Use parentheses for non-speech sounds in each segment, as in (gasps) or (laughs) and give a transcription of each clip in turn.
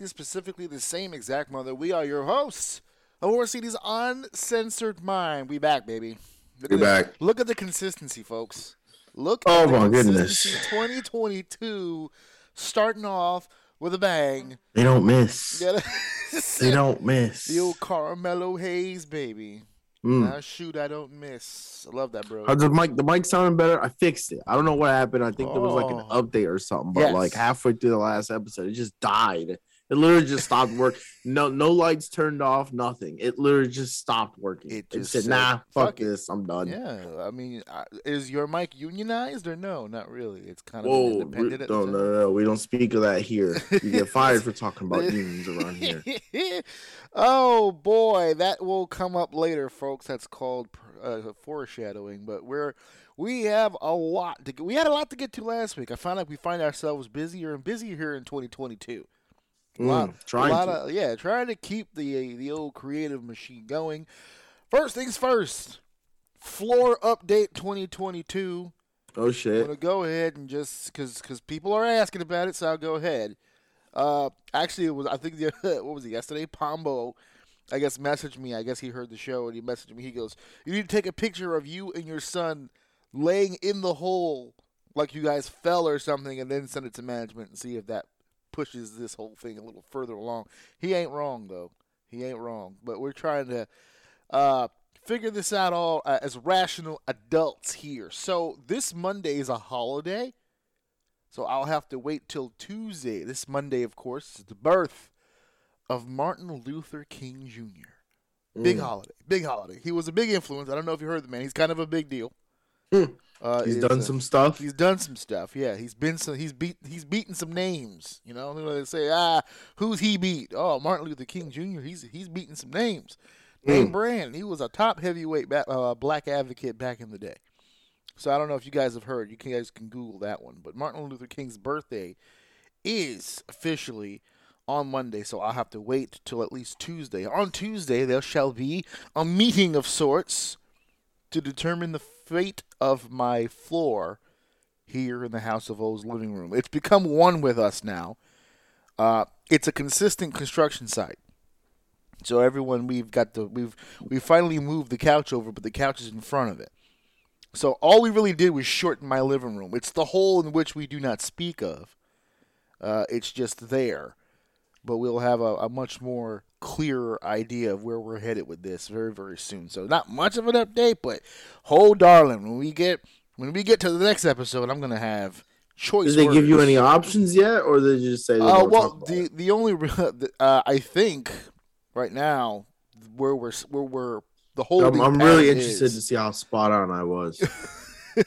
Exactly, specifically the same exact mother. We are your hosts of Orsini's Uncensored Mind. We back, baby. Look We at the- back. Look at the consistency, folks. Look Oh, my goodness. 2022 starting off with a bang. They don't miss. Yeah, They don't miss. (laughs) The old Carmelo Hayes, baby. Mm. Now shoot, I don't miss. I love that, bro. How's the mic? The mic sounding better. I fixed it. I don't know what happened. I think there was like an Oh. update or something, but Yes. like halfway through the last episode, it just died. It literally just stopped working. No, no lights turned off. Nothing. It literally just stopped working. It It, just said, said, "Nah, "Fuck fuck, this. I'm done." Yeah, I mean, is your mic unionized or no? Not really. It's kind of Whoa, independent. no, no, no, no. We don't speak of that here. (laughs) You get fired for talking about (laughs) unions around here. (laughs) oh boy, that will come up later, folks. That's called uh, foreshadowing. But we're we have a lot to get. We had a lot to get to last week. I found like we find ourselves busier and busier here in 2022. A lot, Mm, trying a lot to. of yeah, trying to keep the the old creative machine going. First things first, floor update 2022. oh shit! I'm gonna go ahead and just because because people are asking about it, so I'll go ahead. Uh, actually, it was I think the (laughs) what was it yesterday? Pombo, I guess messaged me. I guess he heard the show and he messaged me. He goes, "You need to take a picture of you and your son laying in the hole like you guys fell or something, and then send it to management and see if that pushes this whole thing a little further along." He ain't wrong though. He ain't wrong. But we're trying to uh, figure this out all uh, as rational adults here. So this Monday is a holiday. So I'll have to wait till Tuesday. This Monday, of course, is the birth of Martin Luther King Jr. Big Mm. holiday. Big holiday. He was a big influence. I don't know if you heard the man. He's kind of a big deal. Hmm. Uh, He's done uh, some stuff. He's done some stuff. Yeah, he's been some. He's beat. He's beaten some names. You know, they say, ah, who's he beat? Oh, Martin Luther King Jr. He's he's beaten some names. Name Mm. brand. He was a top heavyweight ba- uh, black advocate back in the day. So I don't know if you guys have heard. You guys can Google that one. But Martin Luther King's birthday is officially on Monday, so I'll have to wait till at least Tuesday. On Tuesday, there shall be a meeting of sorts to determine the fate of my floor here in the House of O's living room. It's become one with us now. Uh, it's a consistent construction site. So everyone, we've got the we've we finally moved the couch over, but the couch is in front of it. So all we really did was shorten my living room. It's the hole in which we do not speak of. Uh, it's just there, but we'll have a, a much more clearer idea of where we're headed with this very very soon. So not much of an update, but hold darling, when we get when we get to the next episode, I'm gonna have choice. Did they give you any options yet, or did they just say? Oh Uh, well, the it? the only (laughs) uh, I think right now where we're where we're the holding. I'm, I'm really interested is- to see how spot on I was. (laughs)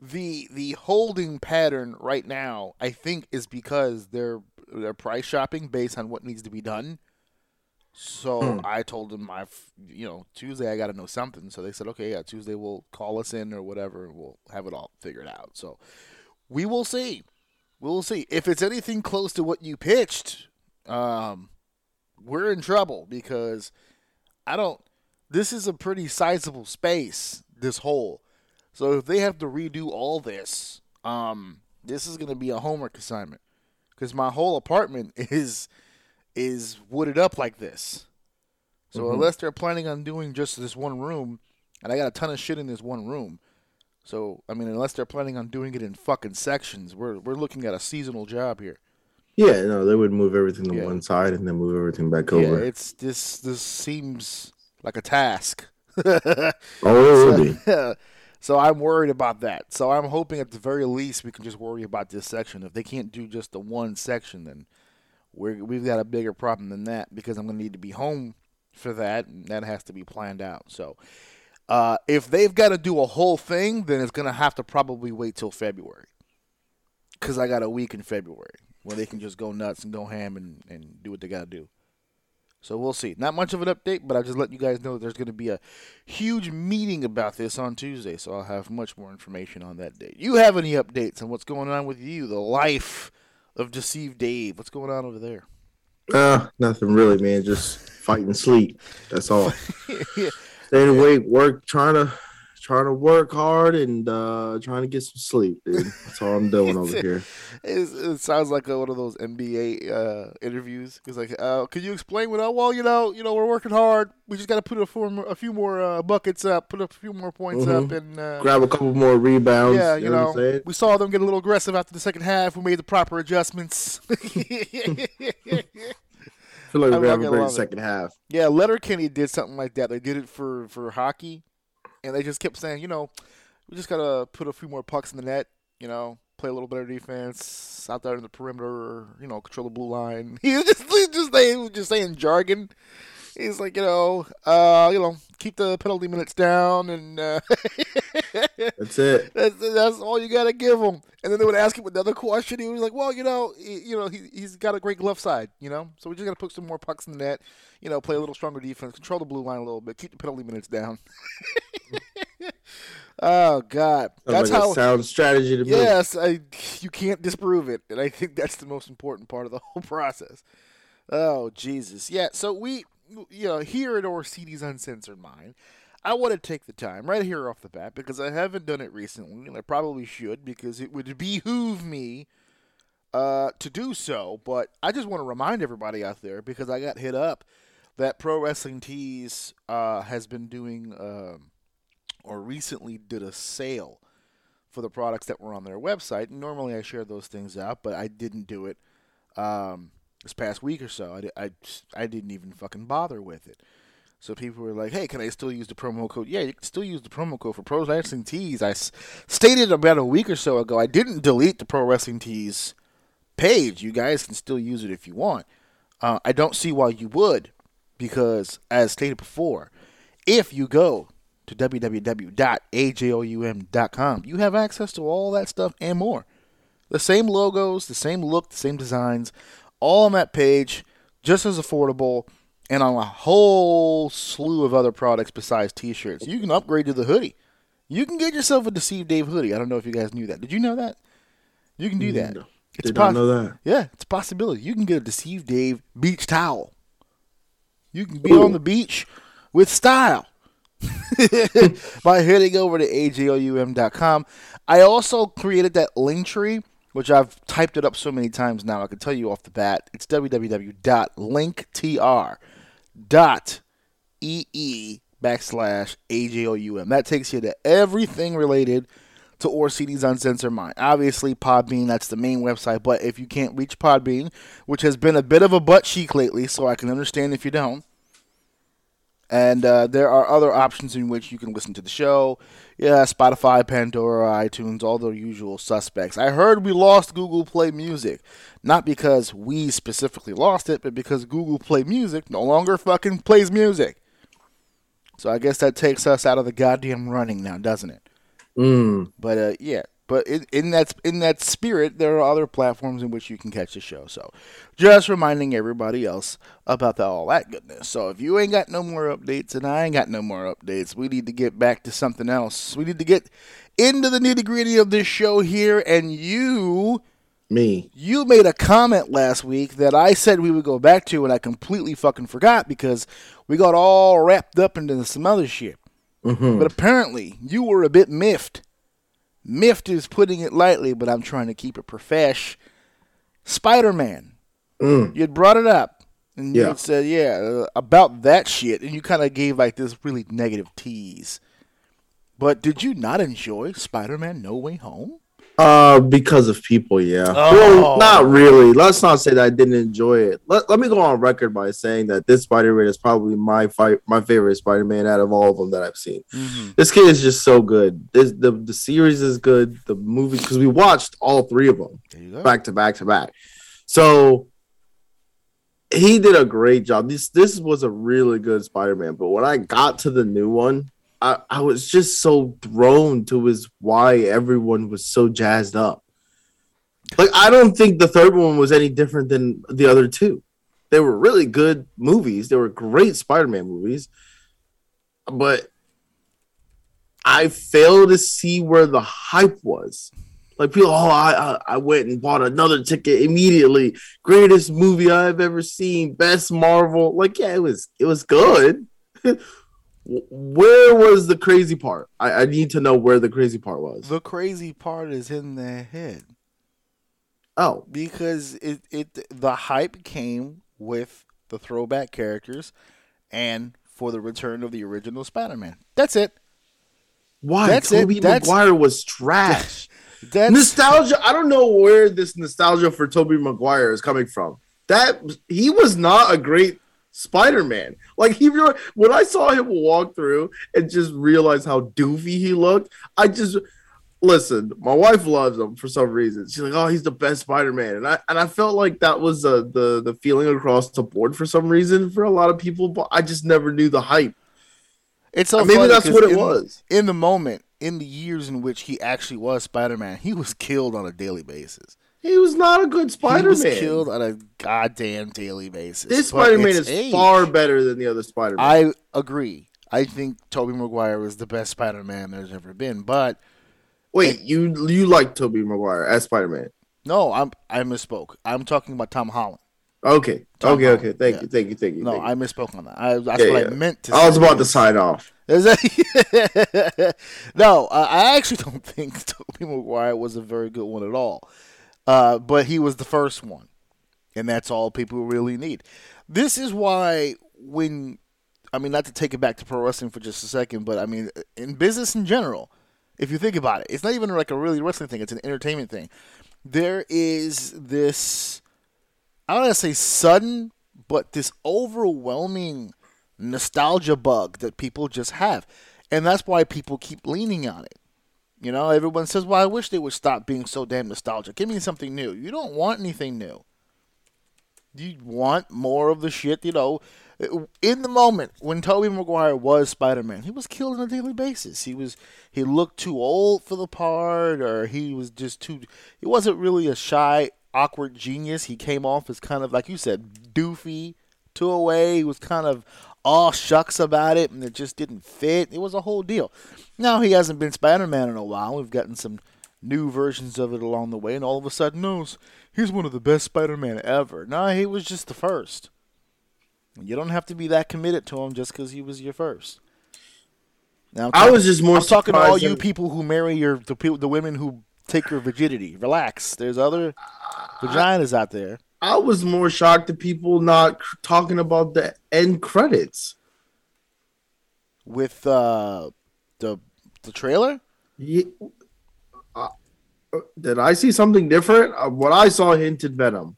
the the holding pattern right now, I think, is because they're they're price shopping based on what needs to be done. So Hmm. I told them I, you know, Tuesday I got to know something. So they said, okay, yeah, Tuesday we'll call us in or whatever, and we'll have it all figured out. So we will see. We'll see if it's anything close to what you pitched. Um, we're in trouble because I don't. this is a pretty sizable space. This hole, so if they have to redo all this, um, this is gonna be a homework assignment because my whole apartment (laughs) is is wooded up like this. So Mhm. unless they're planning on doing just this one room, and I got a ton of shit in this one room. So I mean, unless they're planning on doing it in fucking sections, we're we're looking at a seasonal job here. Yeah, no, they would move everything to Yeah. one side and then move everything back over. Yeah, it's this this seems like a task. (laughs) oh, it so, (laughs) so I'm worried about that. So I'm hoping at the very least we can just worry about this section. If they can't do just the one section, then we're we've got a bigger problem than that because I'm gonna need to be home for that, and that has to be planned out. So. Uh, if they've got to do a whole thing, then it's gonna have to probably wait till February, because I got a week in February where they can just go nuts and go ham and, and do what they got to do. So we'll see. Not much of an update, but I just let you guys know that there's going to be a huge meeting about this on Tuesday, so I'll have much more information on that day. You have any updates on what's going on with you, the life of Deceived Dave? What's going on over there? Uh, nothing really, man. Just fight and sleep. That's all. (laughs) Staying awake, work, trying to trying to work hard and uh trying to get some sleep, dude. That's all I'm (laughs) doing over here. It's, it sounds like a, one of those NBA uh, interviews. He's like, uh, "Can you explain what? Well, you know, you know, we're working hard. We just got to put a, few more, a few more uh, buckets up, put a few more points up, Mhm. and uh, Grab a couple more rebounds. yeah, you what I'm know, we saw them get a little aggressive after the second half. We made the proper adjustments. (laughs) (laughs) I feel like we're gonna have a great love it. second half. yeah, Letterkenny did something like that. They did it for for hockey, and they just kept saying, you know, we just gotta put a few more pucks in the net. You know, play a little better defense out there in the perimeter. You know, control the blue line. (laughs) He just just he was just saying jargon. He's like, you know, uh, you know, keep the penalty minutes down, and uh, (laughs) That's it. That's, that's all you gotta give him. And then they would ask him another question. He was like, "Well, you know, he, you know, he he's got a great glove side, you know. So we just gotta put some more pucks in the net. You know, play a little stronger defense, control the blue line a little bit, keep the penalty minutes down." (laughs) oh God, that's like how. a sound strategy to me. Yes, I, you can't disprove it, and I think that's the most important part of the (laughs) whole process. Oh Jesus, yeah. So we, you know, here at Orsini's Uncensored Mind, I want to take the time right here off the bat because I haven't done it recently, and I probably should because it would behoove me uh, to do so. But I just want to remind everybody out there because I got hit up that Pro Wrestling Tees uh, has been doing um, or recently did a sale for the products that were on their website. Normally, I share those things out, but I didn't do it um, this past week or so. I, I, I didn't even fucking bother with it. So people were like, "Hey, can I still use the promo code?" Yeah, you can still use the promo code for Pro Wrestling Tees. I s- stated about a week or so ago. I didn't delete the Pro Wrestling Tees page. You guys can still use it if you want. Uh, I don't see why you would, because as stated before, if you go to www.ajoum.com, you have access to all that stuff and more. The same logos, the same look, the same designs, all on that page, just as affordable, and on a whole slew of other products besides t-shirts. You can upgrade to the hoodie. You can get yourself a Deceived Dave hoodie. I don't know if you guys knew that. Did you know that? You can do that. No, It's Did not poss- know that. yeah, it's a possibility. You can get a Deceived Dave beach towel. You can be on the beach with style (laughs) by heading over to ajoum.com. I also created that link tree, which I've typed it up so many times now. I can tell you off the bat. It's www.linktr.ee backslash ajoum. That takes you to everything related to Orsini's Uncensored Mind. Obviously, Podbean, that's the main website, but if you can't reach Podbean, which has been a bit of a butt cheek lately, so I can understand if you don't. And uh, there are other options in which you can listen to the show. Yeah, Spotify, Pandora, iTunes, all the usual suspects. I heard we lost Google Play Music. Not because we specifically lost it, but because Google Play Music no longer fucking plays music. So I guess that takes us out of the goddamn running now, doesn't it? Mm. But uh, yeah, but in, in that in that spirit, there are other platforms in which you can catch the show. So, just reminding everybody else about the, all that goodness. So, if you ain't got no more updates and I ain't got no more updates, we need to get back to something else. We need to get into the nitty gritty of this show here, and you Me. You made a comment last week that I said we would go back to, and I completely fucking forgot because we got all wrapped up into some other shit. hmm But apparently, you were a bit miffed. Miffed is putting it lightly, but I'm trying to keep it profesh. Spider Man. Mm. You had brought it up, and you Yeah. had said, yeah, uh, about that shit, and you kind of gave like this really negative tease. But did you not enjoy Spider Man No Way Home? Uh, because of people, yeah. Oh. Well, not really. Let's not say that I didn't enjoy it. Let, let me go on record by saying that this Spider-Man is probably my fight, my favorite Spider-Man out of all of them that I've seen. Mm-hmm. This kid is just so good. This the the series is good. The movie because we watched all three of them There you go. back to back to back. So he did a great job. This this was a really good Spider-Man. But when I got to the new one, I, I was just so thrown to his why everyone was so jazzed up. Like I don't think the third one was any different than the other two. They were really good movies. They were great Spider-Man movies. But I fail to see where the hype was. Like people, oh, I, I I went and bought another ticket immediately. Greatest movie I've ever seen. Best Marvel. Like, yeah, it was it was good. (laughs) where was the crazy part? I, I need to know where the crazy part was. The crazy part is in their head. Oh, because it, it the hype came with the throwback characters and for the return of the original Spider-Man. That's it. why? That's That's- Maguire was trash. (laughs) That's nostalgia. I don't know where this nostalgia for Tobey Maguire is coming from. That he was not a great Spider-Man. Like he when I saw him walk through and just realized how doofy he looked, I just listen. My wife loves him for some reason. She's like, "Oh, he's the best Spider-Man," and I and I felt like that was uh, the the feeling across the board for some reason for a lot of people. But I just never knew the hype. it's so Maybe that's what it in- was. in the moment. In the years in which he actually was Spider-Man, he was killed on a daily basis. He was not a good Spider-Man. He was killed on a goddamn daily basis. This But Spider-Man is age. far better than the other Spider-Man. I agree. I think Tobey Maguire was the best Spider-Man there's ever been, but Wait, you you like Tobey Maguire as Spider Man? no, I'm I misspoke. I'm talking about Tom Holland. Okay, Tom okay, Holland, okay. Thank yeah. you, thank you, thank you. No, thank you. I misspoke on that. I, that's Yeah, what yeah. I meant to. I was about to sign off. (laughs) No, I actually don't (laughs) think Tobey Maguire was a very good one at all. Uh, but he was the first one, and that's all people really need. This is why when, I mean, not to take it back to pro wrestling for just a second, but I mean, in business in general, if you think about it, it's not even like a really wrestling thing; it's an entertainment thing. There is this, I don't want to say sudden, but this overwhelming nostalgia bug that people just have. And that's why people keep leaning on it. You know, everyone says, well, I wish they would stop being so damn nostalgic. Give me something new. You don't want anything new. You want more of the shit, you know. In the moment when Tobey Maguire was Spider Man, he was killed on a daily basis. He was he looked too old for the part, or he was just too he wasn't really a shy, awkward genius. He came off as kind of like you said, doofy to a way. He was kind of all shucks about it, and it just didn't fit. It was a whole deal. Now he hasn't been Spider Man in a while. We've gotten some new versions of it along the way, and all of a sudden, no, he's one of the best Spider Man ever. No, he was just the first. You don't have to be that committed to him just because he was your first. Now, I was just more I'm talking to all you people who marry your the people, the women who take your virginity. Relax. There's other vaginas out there. I was more shocked at people not c- talking about the end credits. with uh, the the trailer. Ye- uh, uh, did I see something different? Uh, what I saw hinted Venom.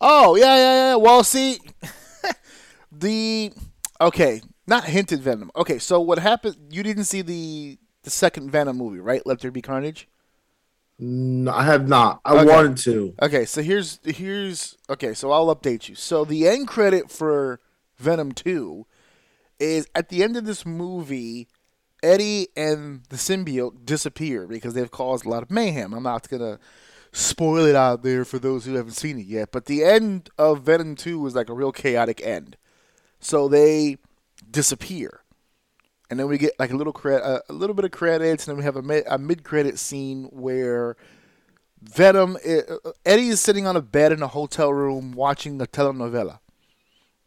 Oh yeah, yeah, yeah. Well, see, (laughs) the okay, not hinted Venom. Okay, so what happened? You didn't see the the second Venom movie, right? Let There Be Carnage. No, I have not. I Okay. wanted to. Okay, so here's here's okay. So I'll update you. So the end credit for Venom Two is at the end of this movie. Eddie and the symbiote disappear because they've caused a lot of mayhem. I'm not gonna spoil it out there for those who haven't seen it yet, but the end of Venom Two was like a real chaotic end. So they disappear, and then we get like a little cre- uh, a little bit of credits, and then we have a, mi- a mid credit scene where Venom. uh, Eddie is sitting on a bed in a hotel room watching the telenovela,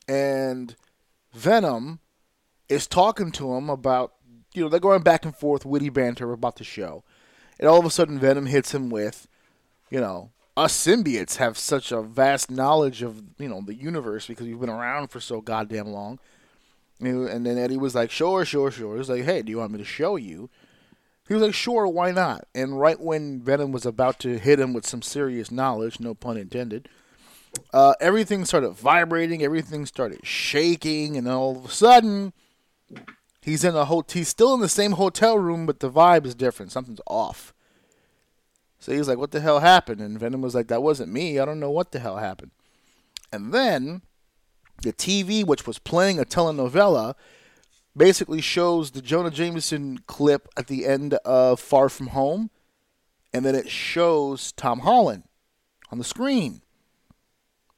and Venom is talking to him about you know they're going back and forth witty banter about the show, and all of a sudden Venom hits him with, you know, us symbiotes have such a vast knowledge of you know the universe because we've been around for so goddamn long. And then Eddie was like, "Sure, sure, sure." He was like, "Hey, do you want me to show you?" He was like, "Sure, why not?" And right when Venom was about to hit him with some serious knowledge, no pun intended, uh, everything started vibrating, everything started shaking, and all of a sudden, he's in a ho- he's still in the same hotel room, but the vibe is different. Something's off. So he's like, "What the hell happened?" And Venom was like, "That wasn't me. I don't know what the hell happened." And then the TV, which was playing a telenovela, basically shows the Jonah Jameson clip at the end of Far From Home, and then it shows Tom Holland on the screen,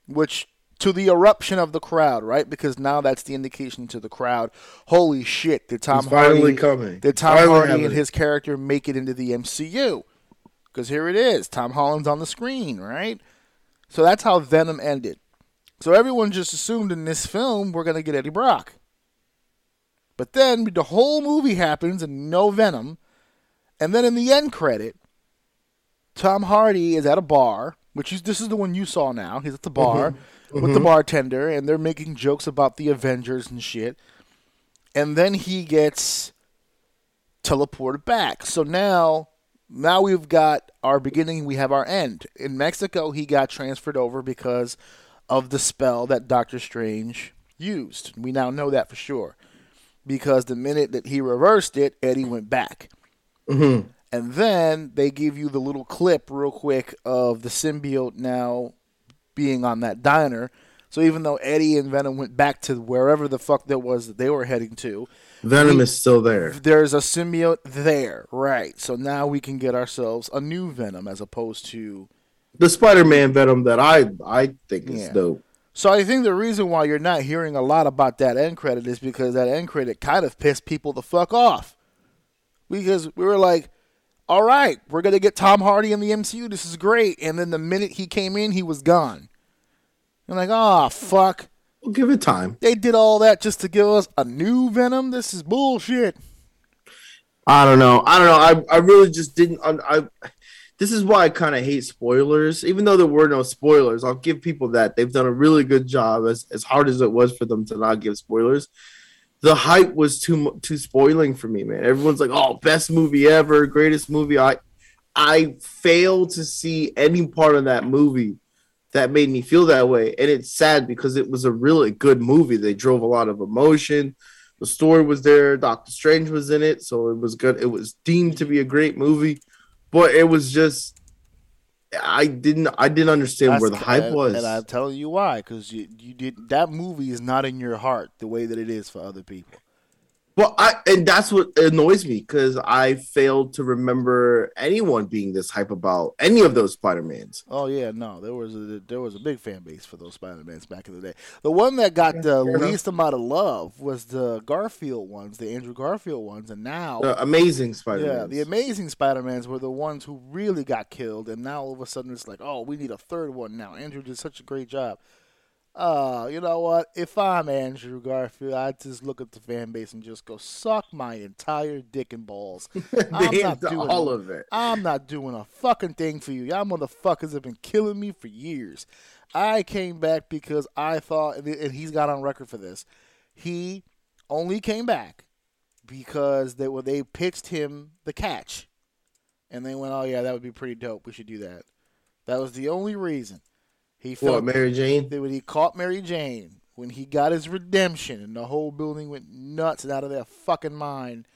which to the eruption of the crowd, right? Because now that's the indication to the crowd. Holy shit! Did Tom He's finally Hardy coming. did Tom Finally Hardy and his character make it into the MCU? Because here it is, Tom Holland's on the screen, right? So that's how Venom ended. So everyone just assumed in this film we're gonna get Eddie Brock. But then the whole movie happens and no Venom, and then in the end credit, Tom Hardy is at a bar, which is this is the one you saw now. He's at the bar mm-hmm. with the mm-hmm. bartender, and they're making jokes about the Avengers and shit. And then he gets teleported back. So now, now we've got our beginning. We have our end. In Mexico, he got transferred over because of the spell that Doctor Strange used. We now know that for sure because the minute that he reversed it, Eddie went back. Mhm. And then they give you the little clip real quick of the symbiote now being on that diner. So even though Eddie and Venom went back to wherever the fuck that was that they were heading to, Venom We- is still there. there's a symbiote there, right? So now we can get ourselves a new Venom as opposed to. The Spider-Man Venom that I I think is Yeah. dope. So I think the reason why you're not hearing a lot about that end credit is because that end credit kind of pissed people the fuck off. Because we were like, all right, we're going to get Tom Hardy in the MCU. This is great. And then the minute he came in, he was gone. You're like, oh, fuck. We'll give it time. They did all that just to give us a new Venom? This is bullshit. I don't know. I don't know. I I really just didn't. I, I this is why I kind of hate spoilers. Even though there were no spoilers, I'll give people that they've done a really good job. As as hard as it was for them to not give spoilers, the hype was too too spoiling for me, man. Everyone's like, "Oh, best movie ever, greatest movie." I I failed to see any part of that movie that made me feel that way, and it's sad because it was a really good movie. They drove a lot of emotion. The story was there. Doctor Strange was in it, so it was good. It was deemed to be a great movie, but it was just I didn't I didn't understand where the hype and- was. And I'm telling you why. Because you, you did, that movie is not in your heart the way that it is for other people. Well, I and that's what annoys me because I failed to remember anyone being this hype about any of those Spider Mans. Oh yeah, no, there was a there was a big fan base for those Spider-Mans back in the day. The one that got the fair enough. least amount of love was the Garfield ones, the Andrew Garfield ones, and now The amazing Spider yeah, the Amazing Spider-Mans were the ones who really got killed, and now all of a sudden it's like, oh, we need a third one now. Andrew did such a great job. Uh, you know what? If I'm Andrew Garfield, I just look at the fan base and just go, suck my entire dick and balls. (laughs) I'm not doing all of it. I'm not doing a fucking thing for you. Y'all motherfuckers have been killing me for years. I came back because I thought, and he's got on record for this. He only came back because they were they pitched him the catch, and they went, "Oh yeah, that would be pretty dope. We should do that." That was the only reason he What, Mary Jane? that when he caught Mary Jane, when he got his redemption, and the whole building went nuts and out of their fucking mind.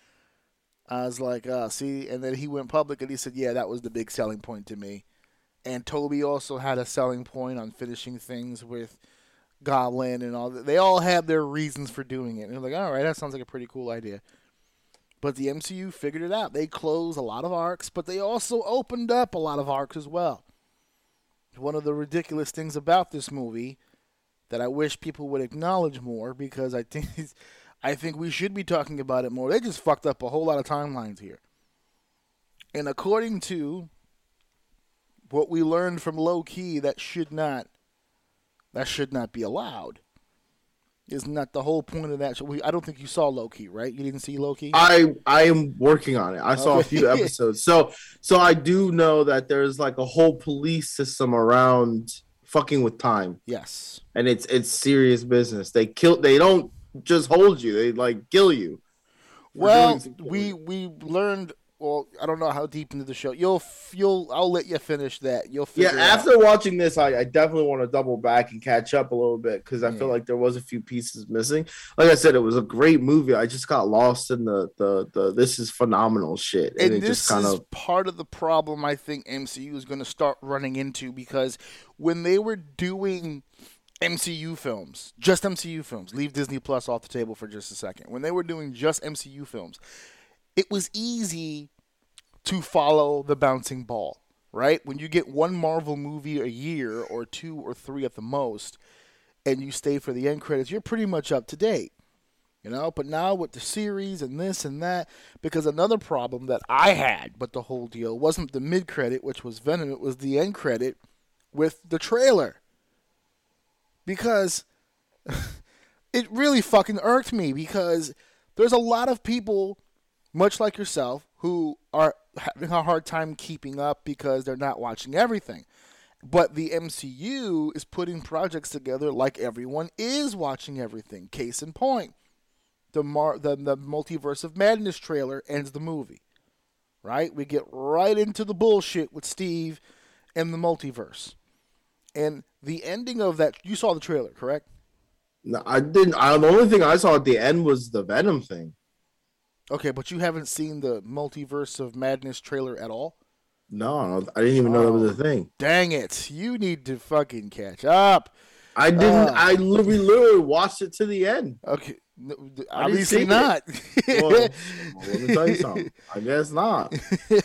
I was like, uh, see, and then he went public and he said, yeah, that was the big selling point to me. And Tobey also had a selling point on finishing things with Goblin and all that. They all have their reasons for doing it. And they're like, all right, that sounds like a pretty cool idea. But the MCU figured it out. They closed a lot of arcs, but they also opened up a lot of arcs as well. One of the ridiculous things about this movie that I wish people would acknowledge more because I think (laughs) I think we should be talking about it more. They just fucked up a whole lot of timelines here. And according to what we learned from Loki that should not that should not be allowed. Isn't that the whole point of that show? I don't think you saw Loki, right? You didn't see Loki. I I am working on it. I saw a few episodes. So so I do know that there's like a whole police system around fucking with time. yes. And it's it's serious business. They kill they don't just hold you. They like kill you. Well, we we learned. Well, I don't know how deep into the show. You'll you'll I'll let you finish that. You'll Yeah, it out. after watching this, I, I definitely want to double back and catch up a little bit because I Yeah. feel like there was a few pieces missing. Like I said, it was a great movie. I just got lost in the the, the this is phenomenal shit, and, and it this just kind is of part of the problem I think MCU is going to start running into because when they were doing MCU films, just MCU films, leave Disney Plus off the table for just a second. When they were doing just MCU films, it was easy to follow the bouncing ball, right? When you get one Marvel movie a year or two or three at the most, and you stay for the end credits, you're pretty much up to date. You know, but now with the series and this and that, because another problem that I had with the whole deal wasn't the mid credit, which was Venom, it was the end credit with the trailer. Because (laughs) it really fucking irked me because there's a lot of people, much like yourself, who are having a hard time keeping up because they're not watching everything. But the MCU is putting projects together like everyone is watching everything. Case in point, the Mar- the, the Multiverse of Madness trailer ends the movie. Right? We get right into the bullshit with Steve and the multiverse. And the ending of that, you saw the trailer, correct? No, I didn't. I, the only thing I saw at the end was the Venom thing. Okay, but you haven't seen the Multiverse of Madness trailer at all? No, I didn't even know that was a thing. Dang it. You need to fucking catch up. I didn't. Uh. I literally, literally watched it to the end. Okay. no, th- I didn't Obviously not. Well, well, let me tell you something. (laughs) I guess not.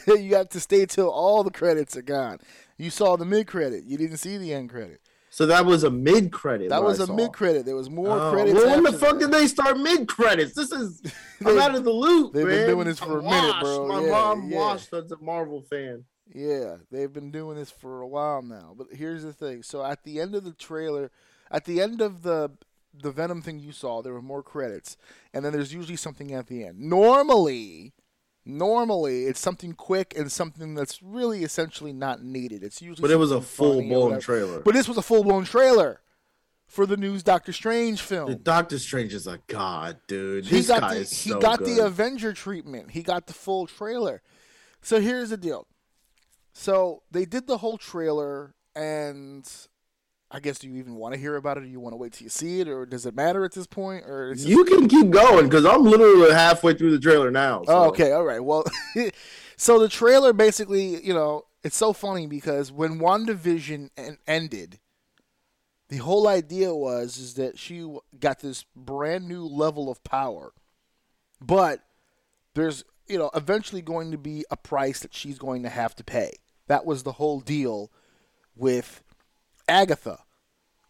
you have to stay till all the credits are gone. You saw the mid credit. You didn't see the end credit. So that was a mid credit. That was I a mid credit. There was more Oh, credits. Well, when the fuck that. did they start mid credits? This is (laughs) I'm out of the loop. they've been doing this for I'm a minute, washed. bro. My Yeah, mom yeah. watched as a Marvel fan. Yeah, they've been doing this for a while now. But here's the thing. So at the end of the trailer, at the end of the the Venom thing you saw, there were more credits, and then there's usually something at the end. Normally, normally it's something quick and something that's really essentially not needed. It's usually But it was a full blown trailer. But this was a full blown trailer for the news Doctor Strange film. Doctor Strange is a god, dude. He This got the he so got good. the Avenger treatment. He got the full trailer. So here's the deal. So they did the whole trailer, and I guess do you even want to hear about it, or you want to wait till you see it, or does it matter at this point, or You can keep going because I'm literally halfway through the trailer now. Oh, okay, all right. Well, (laughs) so the trailer basically, you know, it's so funny because when WandaVision en- ended, the whole idea was is that she got this brand new level of power, but there's, you know, eventually going to be a price that she's going to have to pay. That was the whole deal with Agatha.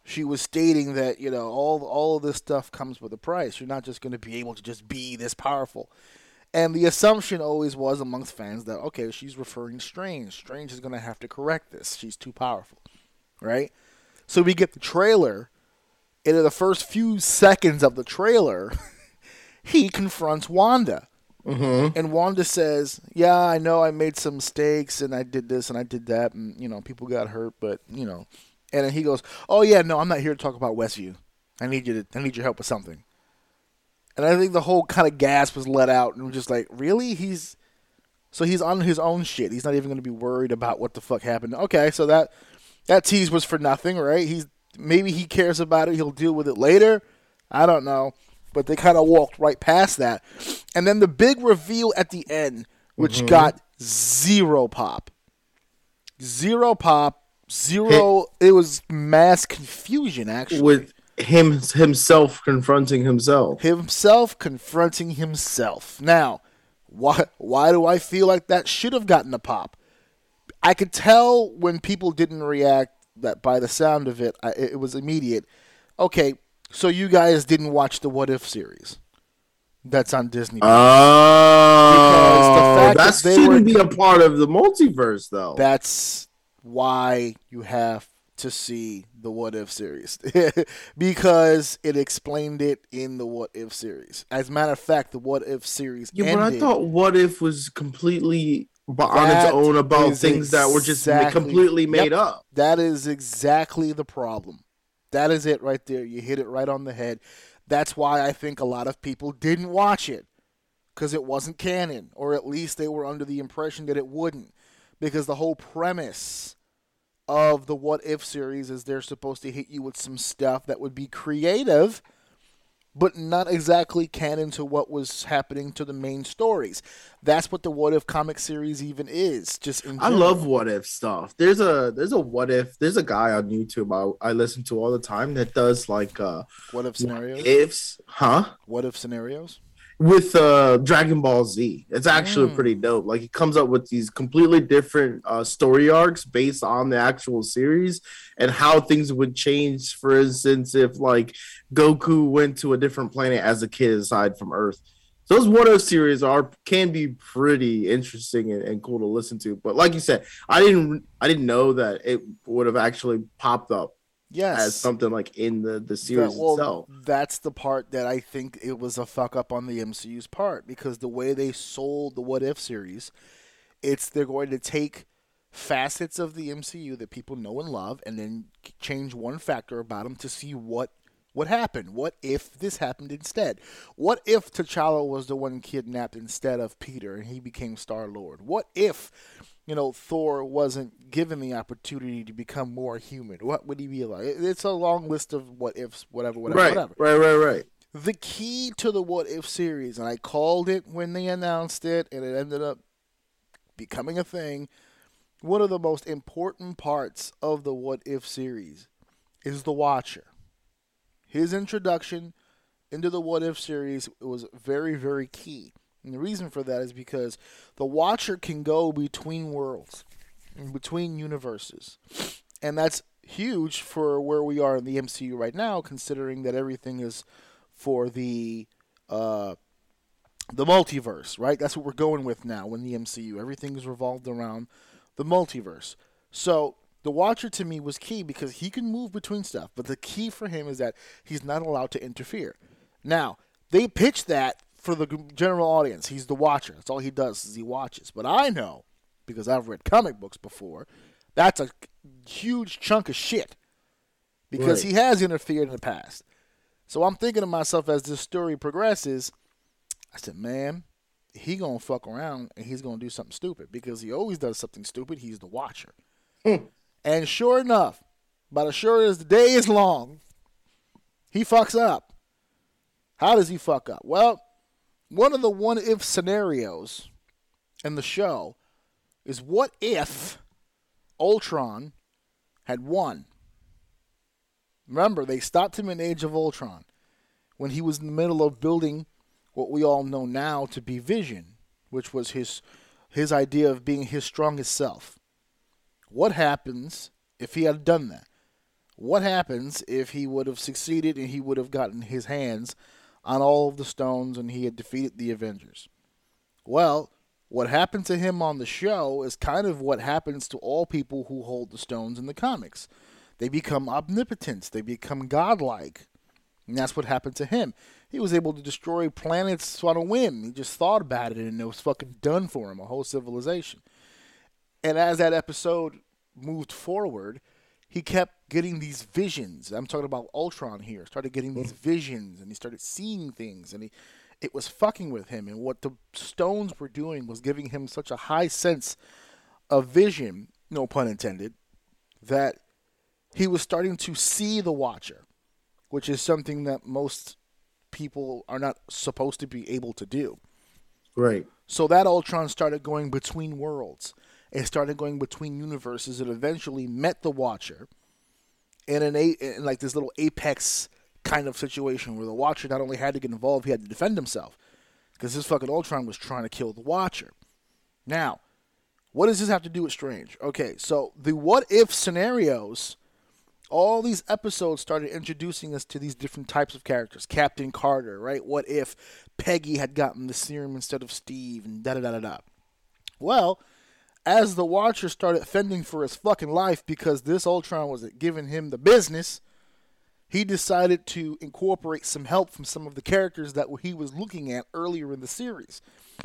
She was stating that, you know, all all of this stuff comes with a price. You're not just going to be able to just be this powerful. And the assumption always was amongst fans that okay, she's referring to Strange. Strange is going to have to correct this. She's too powerful, right? So we get the trailer, and in the first few seconds of the trailer, (laughs) he confronts Wanda, Mhm. and Wanda says, "Yeah, I know I made some mistakes, and I did this and I did that, and you know people got hurt, but you know." And then he goes, "Oh yeah, no, I'm not here to talk about Westview. I need you to, I need your help with something." And I think the whole kind of gasp was let out, and we're just like, "Really? He's so he's on his own shit. He's not even going to be worried about what the fuck happened." Okay, so that that tease was for nothing, right? He's maybe he cares about it. He'll deal with it later. I don't know, but they kind of walked right past that, and then the big reveal at the end, which mm-hmm. got zero pop, zero pop, zero. It was mass confusion actually. with him himself confronting himself. himself confronting himself. Now, why why do I feel like that should have gotten a pop? I could tell when people didn't react that by the sound of it, I, it was immediate. Okay, so you guys didn't watch the What If series? That's on Disney. Oh, Because the fact that that shouldn't were- be a part of the multiverse, though. That's why you have to see the What If series (laughs) because it explained it in the What If series. As a matter of fact, the What If series. Yeah, but I thought What If was completely on That its own about things that were just completely made Yep. up. That is exactly the problem. That is it right there. You hit it right on the head. That's why I think a lot of people didn't watch it because it wasn't canon, or at least they were under the impression that it wouldn't. Because the whole premise of the What If series is they're supposed to hit you with some stuff that would be creative, but not exactly canon to what was happening to the main stories. That's what the What If comic series even is. Just in I love what if stuff. There's a there's a what if there's a guy on YouTube I, I listen to all the time that does like uh What If scenarios. ifs, huh? What if scenarios? With uh Dragon Ball Z. It's actually Mm. pretty dope. Like he comes up with these completely different uh story arcs based on the actual series and how things would change for instance if like Goku went to a different planet as a kid aside from Earth. So those what if series are can be pretty interesting and, and cool to listen to. But like you said, I didn't I didn't know that it would have actually popped up Yes. as something like in the the That- series well, itself. that's the part that I think it was a fuck up on the MCU's part because the way they sold the What If series, it's they're going to take facets of the MCU that people know and love and then change one factor about them to see what what happened. What if this happened instead? What if T'Challa was the one kidnapped instead of Peter and he became Star Lord? What if you know, Thor wasn't given the opportunity to become more human. What would he be like? It's a long list of what ifs, whatever, whatever, right, whatever. right, right, right. The key to the What If series, and I called it when they announced it, and it ended up becoming a thing. One of the most important parts of the What If series is the Watcher. His introduction into the What If series was very, very key. And the reason for that is because the Watcher can go between worlds, and between universes. And that's huge for where we are in the MCU right now, considering that everything is for the uh, the multiverse, right? That's what we're going with now in the MCU. Everything is revolved around the multiverse. So the Watcher to me was key because he can move between stuff, but the key for him is that he's not allowed to interfere. Now they pitch that for the general audience. He's the Watcher. That's all he does is he watches. But I know because I've read comic books before. That's a huge chunk of shit because Right. he has interfered in the past. So I'm thinking to myself as this story progresses, I said, man, he gonna fuck around and he's gonna do something stupid because he always does something stupid. He's the watcher. Hmm. and sure enough, about as sure as the day is long, he fucks up. How does he fuck up? Well, one of the one if scenarios in the show is what if Ultron had won? Remember, they stopped him in Age of Ultron when he was in the middle of building what we all know now to be Vision, which was his his idea of being his strongest self. What happens if he had done that? What happens if he would have succeeded and he would have gotten his hands on all of the stones and he had defeated the Avengers? Well, what happened to him on the show is kind of what happens to all people who hold the stones in the comics. They become omnipotent, they become godlike. And that's what happened to him. He was able to destroy planets on a whim. He just thought about it and it was fucking done for him, a whole civilization. And as that episode moved forward, he kept getting these visions. I'm talking about Ultron here. Started getting these mm. visions and he started seeing things and he it was fucking with him and what the stones were doing was giving him such a high sense of vision, no pun intended, that he was starting to see the watcher, which is something that most people are not supposed to be able to do. Right. So that Ultron started going between worlds. It started going between universes. It eventually met the Watcher in an a in like this little apex kind of situation where the Watcher not only had to get involved, he had to defend himself because this fucking Ultron was trying to kill the Watcher. Now, what does this have to do with Strange? Okay, so the what if scenarios all these episodes started introducing us to these different types of characters. Captain Carter, right? What if Peggy had gotten the serum instead of Steve, and da da da da da. Well, as the Watcher started fending for his fucking life because this Ultron was giving him the business, he decided to incorporate some help from some of the characters that he was looking at earlier in the series.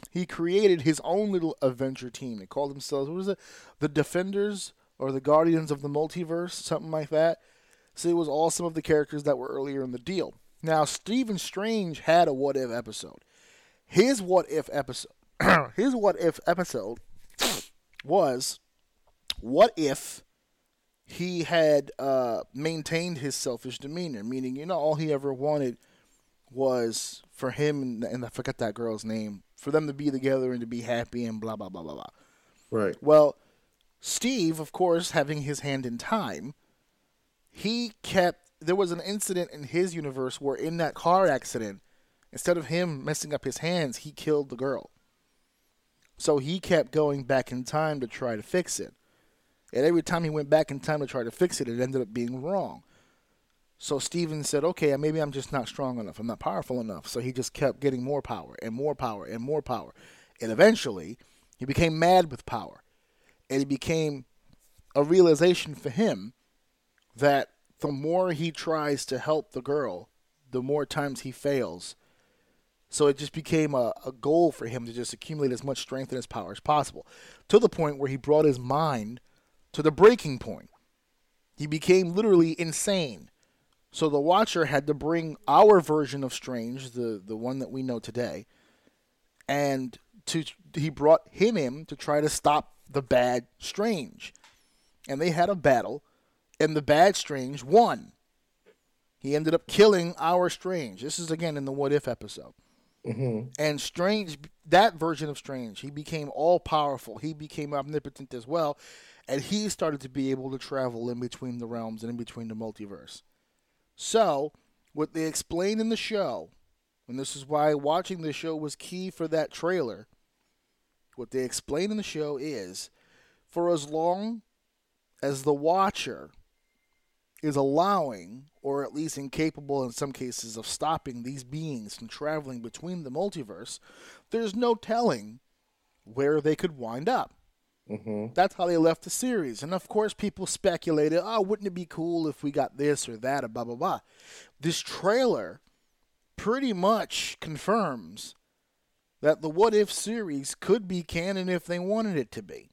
He created his own little Avenger team. They called themselves, what was it? The Defenders or the Guardians of the Multiverse, something like that. So it was all some of the characters that were earlier in the deal. Now, Stephen Strange had a what if episode. His what if episode, (clears throat) his what if episode was what if he had uh, maintained his selfish demeanor, meaning, you know, all he ever wanted was for him and, and I forget that girl's name, for them to be together and to be happy and blah, blah, blah, blah, blah. Right. Well, Steve, of course, having his hand in time, he kept. There was an incident in his universe where, in that car accident, instead of him messing up his hands, he killed the girl. So he kept going back in time to try to fix it. And every time he went back in time to try to fix it, it ended up being wrong. So Steven said, okay, maybe I'm just not strong enough. I'm not powerful enough. So he just kept getting more power and more power and more power. And eventually, he became mad with power. And it became a realization for him that the more he tries to help the girl, the more times he fails. So it just became a, a goal for him to just accumulate as much strength and as power as possible. To the point where he brought his mind to the breaking point. He became literally insane. So the Watcher had to bring our version of Strange, the, the one that we know today, and to he brought him in to try to stop the bad Strange. And they had a battle, and the bad Strange won. He ended up killing our Strange. This is again in the What If episode. Mm-hmm. And Strange, that version of Strange, he became all powerful. He became omnipotent as well. And he started to be able to travel in between the realms and in between the multiverse. So, what they explain in the show, and this is why watching the show was key for that trailer, what they explain in the show is for as long as the Watcher is allowing, or at least incapable in some cases, of stopping these beings from traveling between the multiverse, there's no telling where they could wind up. Mm-hmm. That's how they left the series. And of course, people speculated, oh, wouldn't it be cool if we got this or that or blah, blah, blah. This trailer pretty much confirms that the What If series could be canon if they wanted it to be.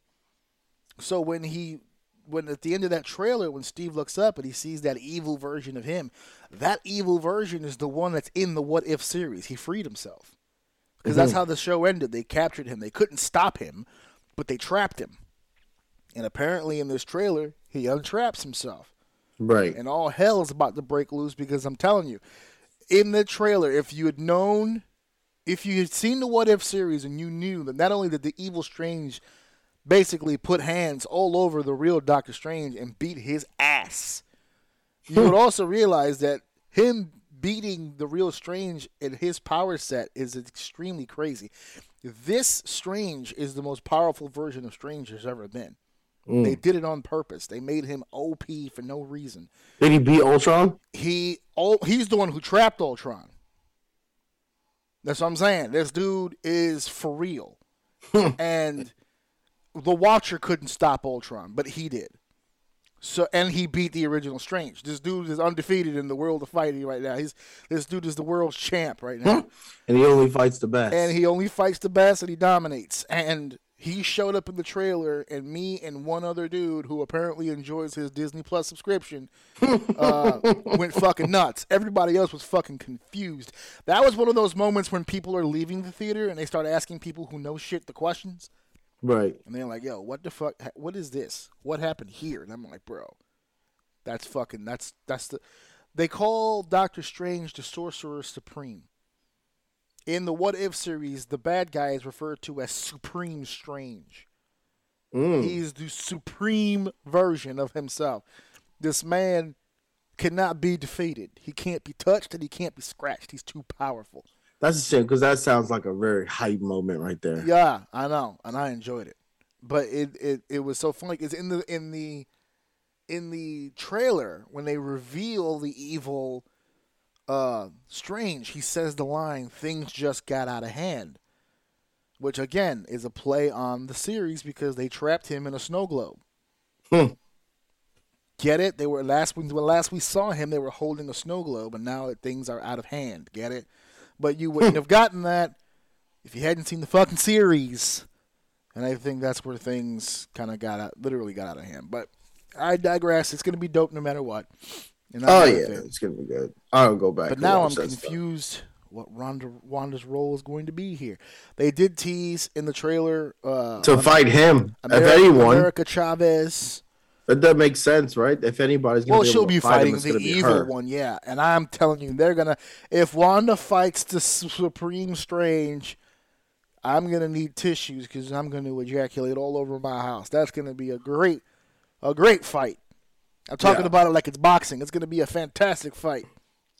So when he when at the end of that trailer, when Steve looks up and he sees that evil version of him, that evil version is the one that's in the What If series. He freed himself. Because that's mm-hmm. how the show ended. They captured him. They couldn't stop him, but they trapped him. And apparently in this trailer, he untraps himself. Right. And all hell is about to break loose because I'm telling you, in the trailer, if you had known, if you had seen the What If series and you knew that not only did the evil Strange basically put hands all over the real Doctor Strange and beat his ass, you hmm. would also realize that him beating the real Strange in his power set is extremely crazy. This Strange is the most powerful version of Strange there's ever been. Hmm. They did it on purpose. They made him OP for no reason. Did he beat Ultron? He oh he's the one who trapped Ultron. That's what I'm saying. This dude is for real. Hmm. and the Watcher couldn't stop Ultron, but he did. So and he beat the original Strange. This dude is undefeated in the world of fighting right now. He's this dude is the world's champ right now. And he only fights the best. and he only fights the best and he dominates. And he showed up in the trailer, and me and one other dude who apparently enjoys his Disney Plus subscription (laughs) uh, went fucking nuts. Everybody else was fucking confused. That was one of those moments when people are leaving the theater and they start asking people who know shit the questions. Right. And they're like, yo, what the fuck? What is this? What happened here? And I'm like, bro, that's fucking, that's, that's the, they call Doctor Strange the Sorcerer Supreme. In the What If series, the bad guy is referred to as Supreme Strange. Mm. He's the supreme version of himself. This man cannot be defeated. He can't be touched and he can't be scratched. He's too powerful. That's a shame because that sounds like a very hype moment right there. Yeah, I know, and I enjoyed it. But it it, it was so funny because in the in the in the trailer when they reveal the evil uh strange, he says the line, "Things just got out of hand." which again is a play on the series because they trapped him in a snow globe. Hmm. Get it? They were last when last we saw him, they were holding a snow globe, and now things are out of hand. Get it? But you wouldn't have gotten that if you hadn't seen the fucking series. And I think that's where things kind of got out, literally got out of hand. But I digress. It's going to be dope no matter what. And Oh yeah, it. it's gonna be good. I'll go back. But now I'm that stuff. confused what Ronda Wanda's role is going to be here. They did tease in the trailer uh, to fight him. Ameri- if anyone, America Chavez. That does make sense, right? If anybody's gonna Well, be she'll be fight him, fighting it's the be evil her. one, yeah. And I'm telling you, they're gonna. If Wanda fights the Supreme Strange, I'm gonna need tissues because I'm gonna ejaculate all over my house. That's gonna be a great, a great fight. I'm talking Yeah. about it like it's boxing. It's gonna be a fantastic fight.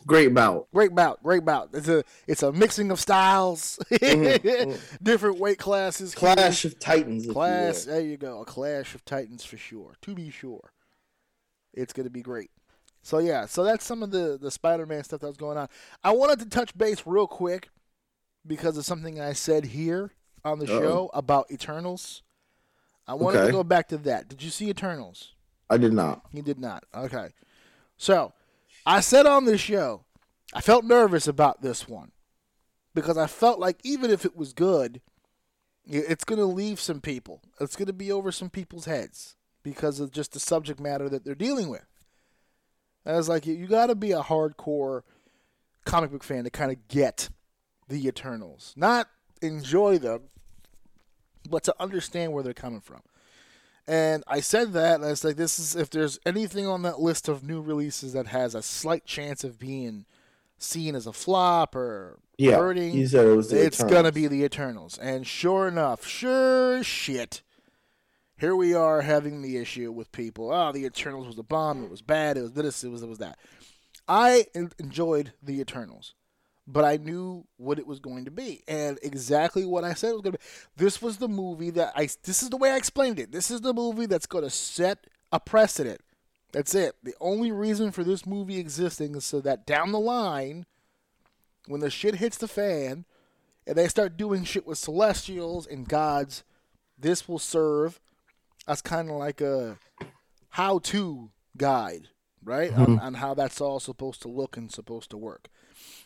Great bout. Great bout, great bout. It's a it's a mixing of styles, (laughs) different weight classes. Mm-hmm. Clash of Titans. Clash. you There you go, a clash of titans for sure. To be sure, it's gonna be great. So yeah, so that's some of the the Spider-Man stuff that was going on. I wanted to touch base real quick because of something I said here on the Uh-oh. show about Eternals. I wanted to go back to that. Did you see Eternals? I did not. He did not. Okay. So, I said on this show, I felt nervous about this one because I felt like even if it was good, it's going to leave some people. It's going to be over some people's heads because of just the subject matter that they're dealing with. And I was like, you, you got to be a hardcore comic book fan to kind of get the Eternals, not enjoy them, but to understand where they're coming from. And I said that, and I was like, "This is if there's anything on that list of new releases that has a slight chance of being seen as a flop or Yeah, hurting, he said it was the it's Eternals. gonna be the Eternals." And sure enough, sure shit, here we are having the issue with people. Oh, the Eternals was a bomb. It was bad. It was this. It was it was that. I enjoyed the Eternals, but I knew what it was going to be, and exactly what I said it was going to be. This was the movie that I. This is the way I explained it. This is the movie that's going to set a precedent. That's it. The only reason for this movie existing is so that down the line, when the shit hits the fan, and they start doing shit with celestials and gods, this will serve as kind of like a how-to guide, right, mm-hmm. on, on how that's all supposed to look and supposed to work.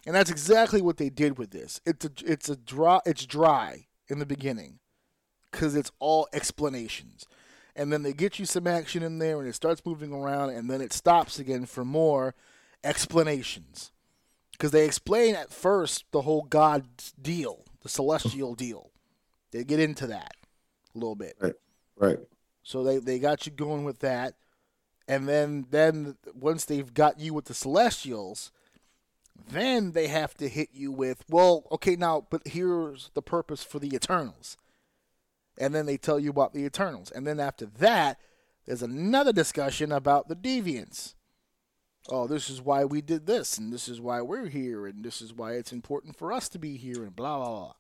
And that's exactly what they did with this. It's a, it's a dry, it's dry in the beginning, because it's all explanations, and then they get you some action in there, and it starts moving around, and then it stops again for more explanations, because they explain at first the whole God deal, the celestial (laughs) deal. They get into that a little bit. Right. So they, they got you going with that. And then then once they've got you with the Celestials, then they have to hit you with, well, okay, now, but here's the purpose for the Eternals. And then they tell you about the Eternals. And then after that, there's another discussion about the Deviants. Oh, this is why we did this, and this is why we're here, and this is why it's important for us to be here, and blah, blah, blah.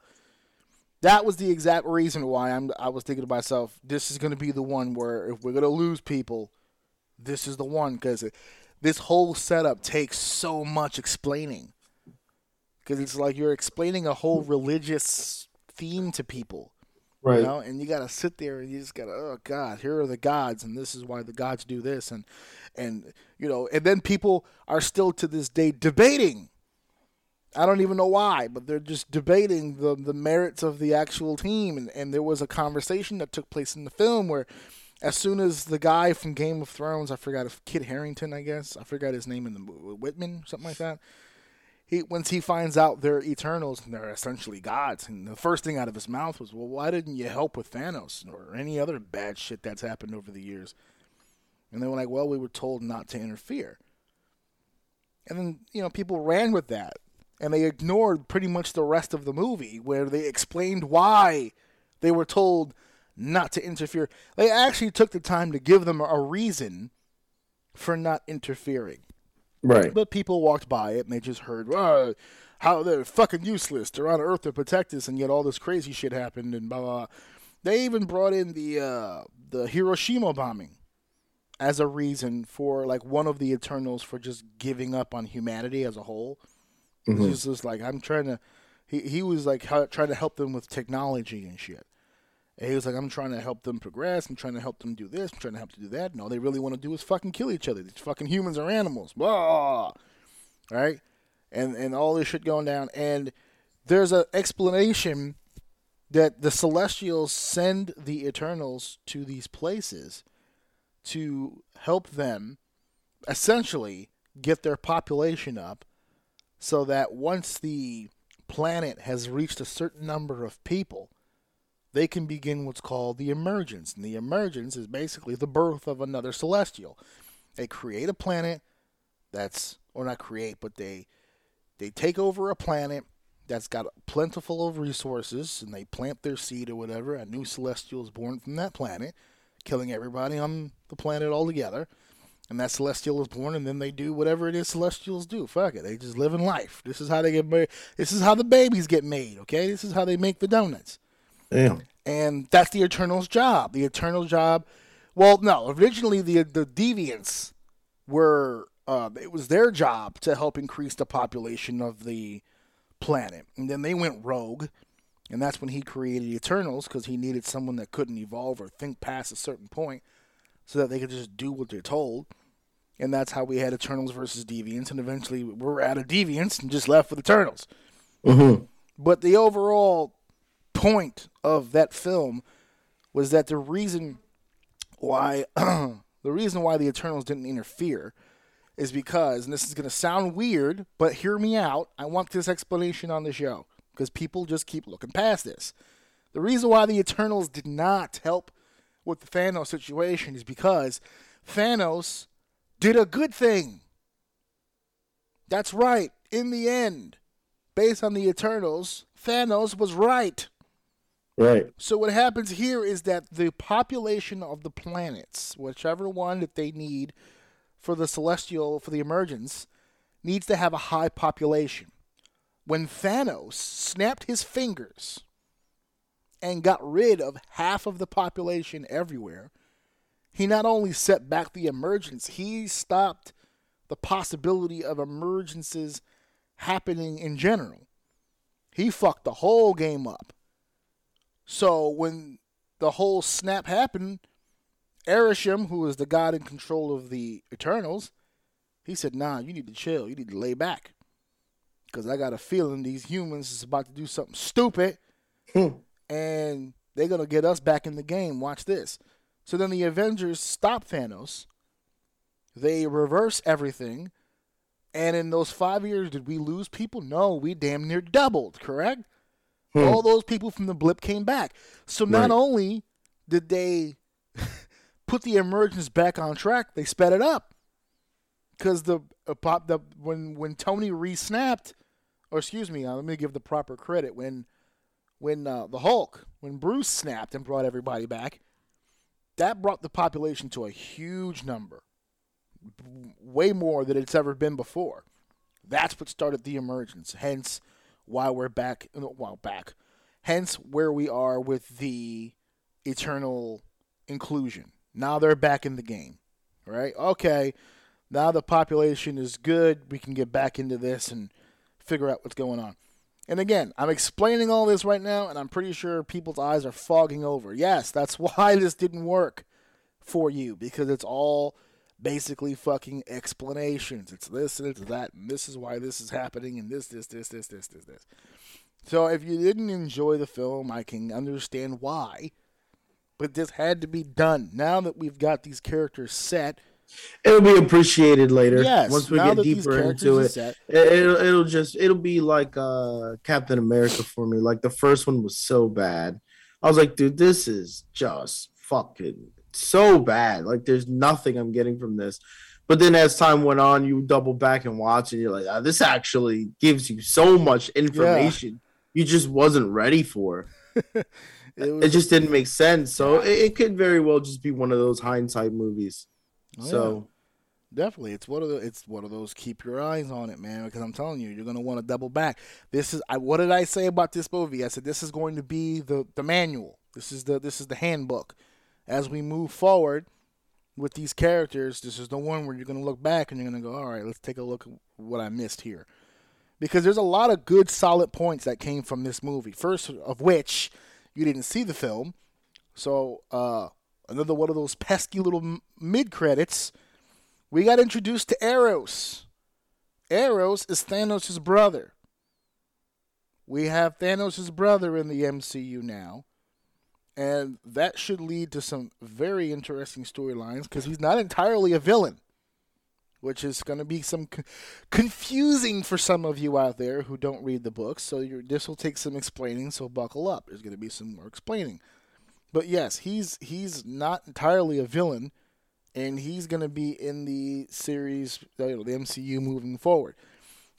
That was the exact reason why I'm. I was thinking to myself, this is going to be the one where if we're going to lose people, this is the one because this whole setup takes so much explaining. Because it's like you're explaining a whole religious theme to people, Right. you know, and you got to sit there and you just got to, oh God, here are the gods, and this is why the gods do this, and and you know, and then people are still to this day debating I don't even know why, but they're just debating the the merits of the actual team. And, and there was a conversation that took place in the film where, as soon as the guy from Game of Thrones, I forgot if Kit Harington, I guess, I forgot his name in the movie, Whitman, something like that. He once he finds out they're Eternals and they're essentially gods, and the first thing out of his mouth was, "Well, why didn't you help with Thanos or any other bad shit that's happened over the years?" And they were like, "Well, we were told not to interfere." And then you know people ran with that and they ignored pretty much the rest of the movie where they explained why they were told not to interfere. They actually took the time to give them a reason for not interfering. Right. But people walked by it and they just heard, oh, how they're fucking useless. They're on Earth to protect us, and yet all this crazy shit happened and blah blah. blah. They even brought in the uh, the Hiroshima bombing as a reason for like one of the Eternals for just giving up on humanity as a whole. Mhm. It's just like I'm trying to. he he was like how, trying to help them with technology and shit. And he was like, I'm trying to help them progress. I'm trying to help them do this. I'm trying to help them do that. And all they really want to do is fucking kill each other. These fucking humans are animals. Blah. Right? And and all this shit going down. And there's an explanation that the Celestials send the Eternals to these places to help them essentially get their population up so that once the planet has reached a certain number of people, they can begin what's called the emergence. And the emergence is basically the birth of another celestial. They create a planet that's or not create, but they they take over a planet that's got plentiful of resources and they plant their seed or whatever. A new celestial is born from that planet, killing everybody on the planet altogether. And that celestial is born, and then they do whatever it is celestials do. Fuck it, they just live in life. This is how they get made. This is how the babies get made. Okay, this is how they make the donuts. Damn. And that's the Eternal's job. The Eternal's job. Well, no, originally the the Deviants were. Uh, it was their job to help increase the population of the planet. And then they went rogue, and that's when he created the Eternals because he needed someone that couldn't evolve or think past a certain point so that they could just do what they're told. And that's how we had Eternals versus Deviants, and eventually we were out of Deviants and just left with Eternals. Mm-hmm. But the overall point of that film was that the reason why (clears throat) the reason why the Eternals didn't interfere is because, and this is going to sound weird, but hear me out. I want this explanation on the show because people just keep looking past this. The reason why the Eternals did not help with the Thanos situation is because Thanos did a good thing. That's right. In the end, based on the Eternals, Thanos was right. Right. So what happens here is that the population of the planets, whichever one that they need for the celestial for the emergence, needs to have a high population. When Thanos snapped his fingers and got rid of half of the population everywhere, he not only set back the emergence, he stopped the possibility of emergences happening in general. He fucked the whole game up. So when the whole snap happened, Arishem, who is the god in control of the Eternals, he said, "Nah, you need to chill. You need to lay back, because I got a feeling these humans is about to do something stupid, hmm. and they're gonna get us back in the game. Watch this." So then the Avengers stop Thanos. They reverse everything, and in those five years, did we lose people? No, we damn near doubled. Correct. Hmm. All those people from the blip came back. So not Right. only did they (laughs) put the emergence back on track, they sped it up. Because the uh, pop the when when Tony re-snapped, or excuse me, uh, let me give the proper credit when when uh, the Hulk when Bruce snapped and brought everybody back, that brought the population to a huge number, way more than it's ever been before. That's what started the emergence. Hence, why we're back. Well, back. Hence, where we are with the eternal inclusion. Now they're back in the game, right? Okay, now the population is good. We can get back into this and figure out what's going on. And again, I'm explaining all this right now, and I'm pretty sure people's eyes are fogging over. Yes, that's (laughs) why this didn't work for you because it's all basically fucking explanations. It's this and it's that, and this is why this is happening, and this, this, this, this, this, this, this. So if you didn't enjoy the film, I can understand why. But this had to be done. Now that we've got these characters set, It'll be appreciated later. yes, Once we get deeper into it. set, It- It'll, it'll just it'll be like uh Captain America for me. Like the first one was so bad. I was like, dude, this is just fucking so bad. Like there's nothing I'm getting from this. But then as time went on, you double back and watch, and you're like, ah, this actually gives you so much information you just wasn't ready for. (laughs) it It just didn't make sense. So it, it could very well just be one of those hindsight movies. Oh, yeah. so Definitely, it's one of the it's one of those keep your eyes on it, man. Because I'm telling you, you're gonna want to double back. This is I, what did I say about this movie? I said this is going to be the the manual. This is the this is the handbook. As we move forward with these characters, this is the one where you're gonna look back and you're gonna go, all right, let's take a look at what I missed here. because there's a lot of good, solid points that came from this movie. First of which, you didn't see the film, so uh, another one of those pesky little mid credits. We got introduced to Eros. Eros is Thanos' brother. We have Thanos' brother in the MCU now. And that should lead to some very interesting storylines because he's not entirely a villain, which is going to be some co- confusing for some of you out there who don't read the books. So this will take some explaining. So buckle up. There's going to be some more explaining. But yes, he's he's not entirely a villain, and he's going to be in the series, uh, the MCU moving forward.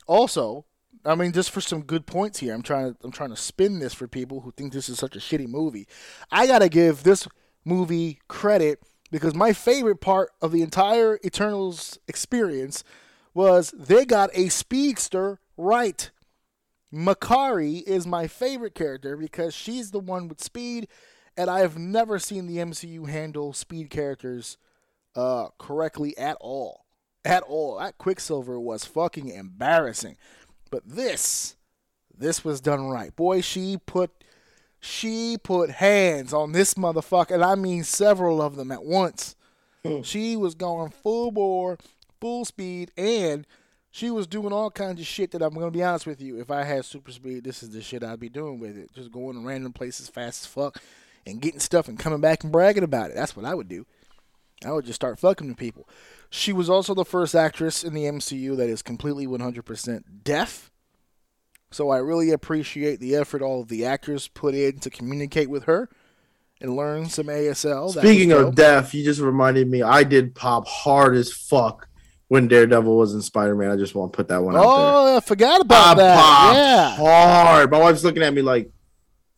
Also, I mean, just for some good points here, I'm trying to I'm trying to spin this for people who think this is such a shitty movie. I gotta give this movie credit because my favorite part of the entire Eternals experience was they got a speedster right. Makkari is my favorite character because she's the one with speed, and I have never seen the MCU handle speed characters uh, correctly at all. At all. That Quicksilver was fucking embarrassing. But this, this was done right. Boy, she put she put hands on this motherfucker, and I mean several of them at once. Hmm. she was going full bore, full speed, and she was doing all kinds of shit that I'm gonna be honest with you. If I had super speed, this is the shit I'd be doing with it. Just going to random places fast as fuck and getting stuff and coming back and bragging about it. That's what I would do. I would just start fucking with people. She was also the first actress in the MCU that is completely 100% deaf. So I really appreciate the effort all of the actors put in to communicate with her and learn some ASL. Speaking of deaf, you just reminded me I did pop hard as fuck when Daredevil was in Spider Man. I just want to put that one out there. Oh, I forgot about I that. yeah. Hard. My wife's looking at me like,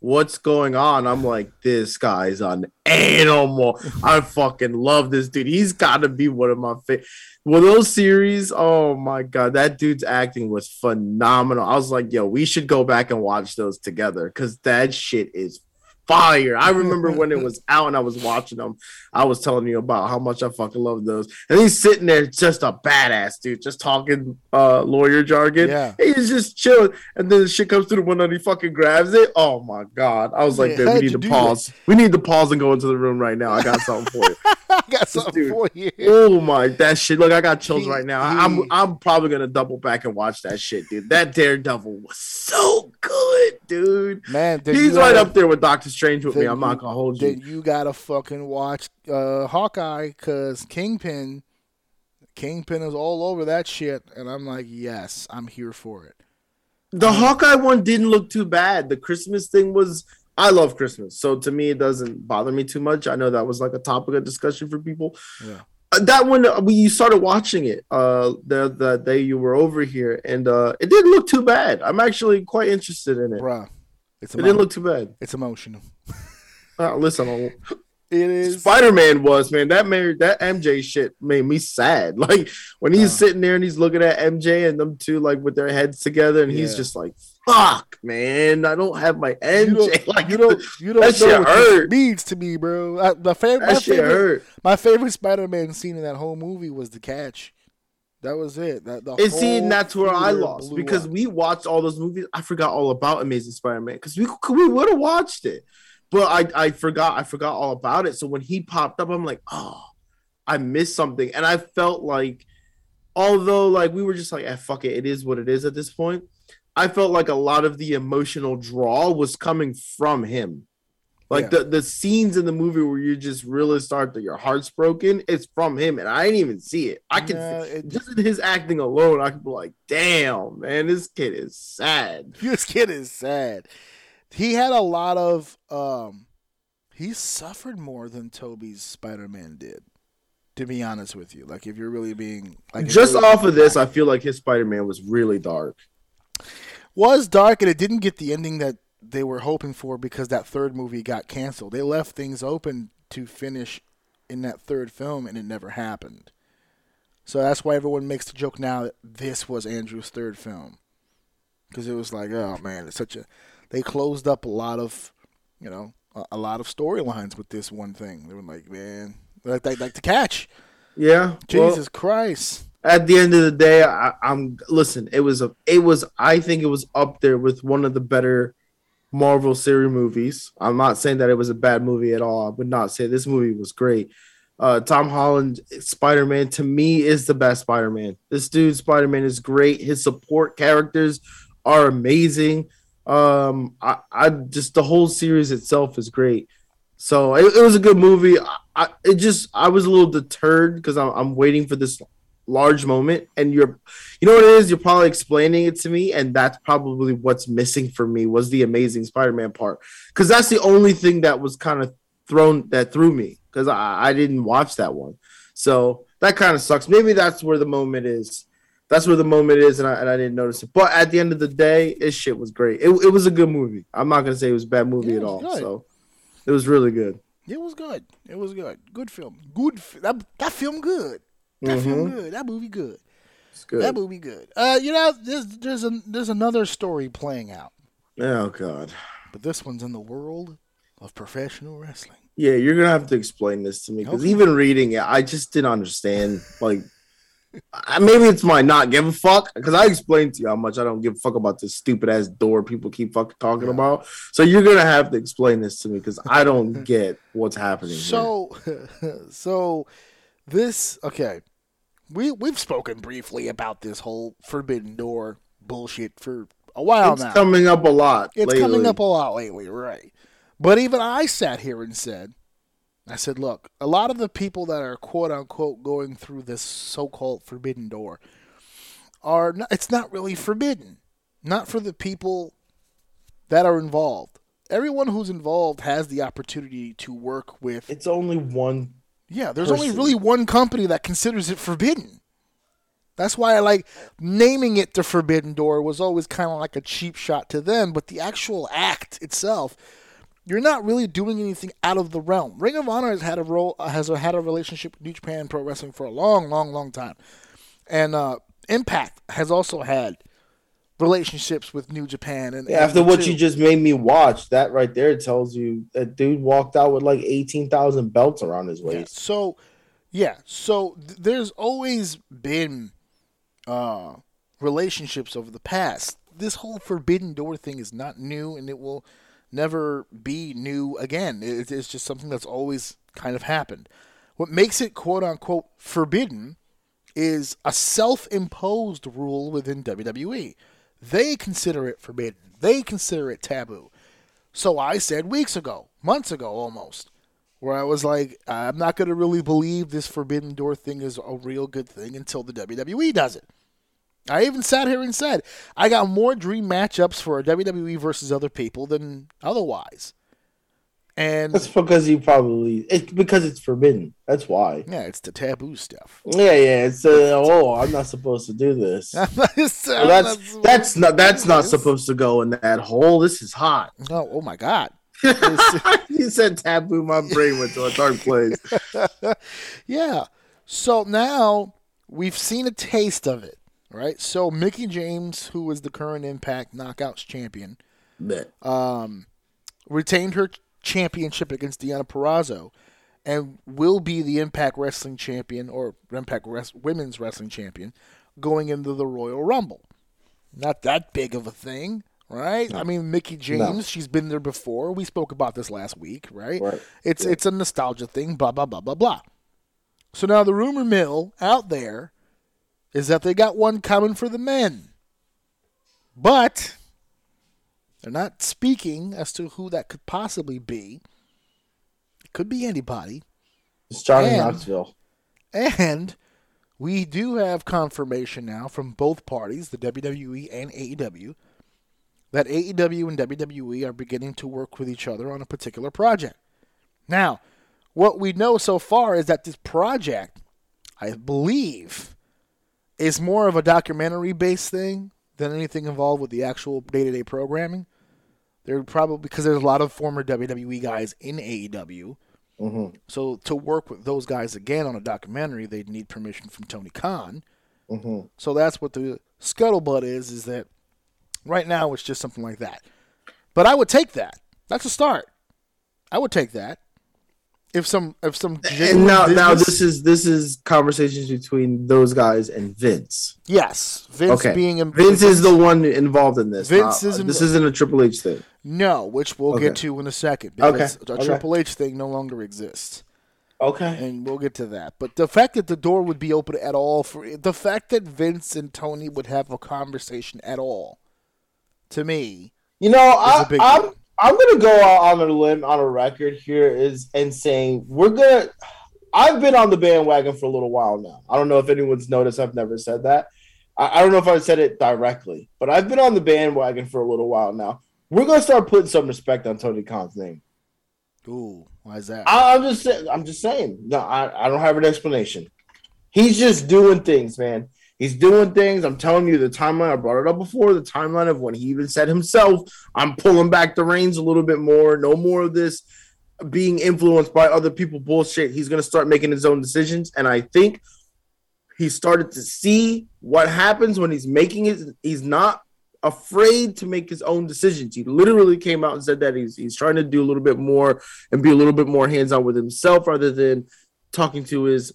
what's going on? I'm like, this guy's an animal. I fucking love this dude. He's got to be one of my favorite. Well, those series, oh my god, that dude's acting was phenomenal. I was like, yo, we should go back and watch those together because that shit is fire. I remember when it (laughs) was out and I was watching them. I was telling you about how much I fucking love those. And he's sitting there just a badass dude, just talking uh lawyer jargon. Yeah. He's just chilling. And then the shit comes through the window and he fucking grabs it. Oh my god. I was like, we need to pause. We need to pause and go into the room right now. I got something for you. (laughs) I got something dude, for you. Oh my that shit. Look, I got chills he, right now. He, I'm I'm probably gonna double back and watch that shit, dude. That Daredevil was so good, dude. Man, he's right up there with Doctor Strange with me. I'm not gonna hold you. Then you gotta fucking watch uh, Hawkeye because Kingpin, Kingpin is all over that shit, and I'm like, yes, I'm here for it. The um, Hawkeye one didn't look too bad. The Christmas thing was. I love Christmas, so to me it doesn't bother me too much. I know that was like a topic of discussion for people. Yeah. Uh, that one uh, we you started watching it uh the the day you were over here and uh it didn't look too bad i'm actually quite interested in it Bruh, it's it didn't look too bad it's emotional (laughs) uh, listen, (laughs) it is. Spider Man was man. That married that MJ shit made me sad. (laughs) Like when he's uh, sitting there and he's looking at MJ and them two like with their heads together, and yeah. he's just like, "Fuck, man, I don't have my MJ." You don't, like you don't, you don't that know what hurt. means to me, bro. I, my, fa- my favorite, hurt. my favorite Spider Man scene in that whole movie was the catch. That was it. That the and see, that's where I lost because up. we watched all those movies. I forgot all about Amazing Spider-Man because we we would have watched it but I I forgot I forgot all about it. So when he popped up, I'm like, oh, I missed something, and I felt like, although like we were just like, eh, fuck it, it is what it is at this point. I felt like a lot of the emotional draw was coming from him. Like yeah. the, the scenes in the movie where you just really start that your heart's broken, it's from him, and I didn't even see it. I can it, just in his acting alone, I could be like, damn, man, this kid is sad. (laughs) This kid is sad he had a lot of um he suffered more than Tobey's Spider-Man did. To be honest with you, like if you're really being like just off of this, I feel like his Spider-Man was really dark. Was dark, and it didn't get the ending that they were hoping for because that third movie got canceled. They left things open to finish in that third film, and it never happened. So that's why everyone makes the joke now that this was Andrew's third film because it was like, oh man, it's such a they closed up a lot of, you know, a, a lot of storylines with this one thing. They were like, man, like they like to catch. Yeah. Jesus well, Christ. at the end of the day, I, I'm listen. It was a, it was. I think it was up there with one of the better Marvel series movies. I'm not saying that it was a bad movie at all. I would not say this movie was great. Uh, Tom Holland Spider Man to me is the best Spider Man. This dude Spider Man is great. His support characters are amazing. Um, I, I just the whole series itself is great. So it, it was a good movie. I, I, it just I was a little deterred because I'm, I'm waiting for this large moment, and you're, you know what it is. You're probably explaining it to me, and that's probably what's missing for me was the Amazing Spider-Man part because that's the only thing that was kind of thrown that threw me because I, I didn't watch that one. So that kind of sucks. Maybe that's where the moment is. That's where the moment is, and I, and I didn't notice it. But at the end of the day, this shit was great. It, it was a good movie. I'm not gonna say it was a bad movie Yeah, at all. good. So it was really good. It was good. It was good. Good film. Good. That that film good. That film Mhm. good. That movie good. It's good. That movie good. Uh, you know, there's there's a there's another story playing out, oh god. but this one's in the world of professional wrestling. Yeah, you're gonna have to explain this to me because Okay. even reading it, I just didn't understand. Like, I, maybe it's my not give a fuck because I explained to you how much I don't give a fuck about this stupid ass door people keep fucking talking Yeah. about. So you're gonna have to explain this to me because I don't (laughs) get what's happening. here. So, (laughs) so this okay. We we've spoken briefly about this whole Forbidden Door bullshit for a while it's now. It's coming up a lot. It's coming up a lot lately, right? But even I sat here and said, I said, look, a lot of the people that are quote unquote going through this so-called forbidden door are not, it's not really forbidden. Not for the people that are involved. Everyone who's involved has the opportunity to work with It's only one. Yeah, there's only really one company that considers it forbidden. That's why I like naming it the Forbidden Door was always kind of like a cheap shot to them, but the actual act itself, you're not really doing anything out of the realm. Ring of Honor has had a role has had a relationship with New Japan Pro Wrestling for a long, long, long time, and uh, Impact has also had relationships with New Japan. And Yeah, after what too. you just made me watch, that right there tells you that dude walked out with like eighteen thousand belts around his Yeah. waist. So, yeah. So th- there's always been uh, relationships over the past. This whole Forbidden Door thing is not new, and it will never be new again. It, it's just something that's always kind of happened. What makes it quote unquote forbidden is a self imposed rule within WWE. They consider it forbidden, they consider it taboo. So I said weeks ago, months ago almost, where I was like, I'm not going to really believe this Forbidden Door thing is a real good thing until the WWE does it. I even sat here and said, I got more dream matchups for WWE versus other people than otherwise. And That's because you probably it's because it's forbidden. That's why. yeah, it's the taboo stuff. Yeah, yeah. It's uh, (laughs) oh, I'm not supposed to do this. (laughs) Well, that's that's not that's not supposed to go in that hole. This is hot. (laughs) Oh, oh my God. you said taboo. My brain went to a dark place. Yeah. So now we've seen a taste of it, right? So Mickie James, who is the current Impact Knockouts champion, Bet. um, retained her championship against Deonna Purrazzo and will be the Impact Wrestling champion or Impact Res- Women's Wrestling champion going into the Royal Rumble. Not that big of a thing, right? I mean, Mickie James, she's been there before. We spoke about this last week, right? Right. It's it's a nostalgia thing, blah blah blah blah blah. So now the rumor mill out there is that they got one coming for the men. But they're not speaking as to who that could possibly be. It could be anybody. It's Johnny And- Knoxville. And we do have confirmation now from both parties, the WWE and AEW, that AEW and WWE are beginning to work with each other on a particular project. Now, what we know so far is that this project, I believe, is more of a documentary based thing than anything involved with the actual day to day programming. They're probably because there's a lot of former WWE guys in AEW. hmm So to work with those guys again on a documentary, they'd need permission from Tony Khan. hmm So that's what the scuttlebutt is. Is that right now it's just something like that. But I would take that. That's a start. I would take that. if some if some And genuine now, now this is this is conversations between those guys and Vince. yes, Vince Okay. being a, Vince is the one involved in this. Vince not- isn't- This isn't a Triple H thing. No, which we'll Okay. get to in a second because Okay, a okay. Triple H thing no longer exists. Okay. and we'll get to that. But the fact that the door would be open at all for the fact that Vince and Tony would have a conversation at all, to me, You know, I, I'm deal. I'm gonna go out on a limb on a record here is and saying we're gonna. I've been on the bandwagon for a little while now. I don't know if anyone's noticed. I've never said that. I, I don't know if I said it directly, but I've been on the bandwagon for a little while now. We're gonna start putting some respect on Tony Khan's name. ooh, why is that? I, I'm just saying. I'm just saying. No, I, I don't have an explanation. He's just doing things, man. He's doing things. I'm telling you, the timeline. I brought it up before. The timeline of when he even said himself, "I'm pulling back the reins a little bit more. No more of this being influenced by other people bullshit. He's gonna start making his own decisions." And I think he started to see what happens when he's making it. He's not afraid to make his own decisions. He literally came out and said that he's he's trying to do a little bit more and be a little bit more hands on with himself rather than talking to his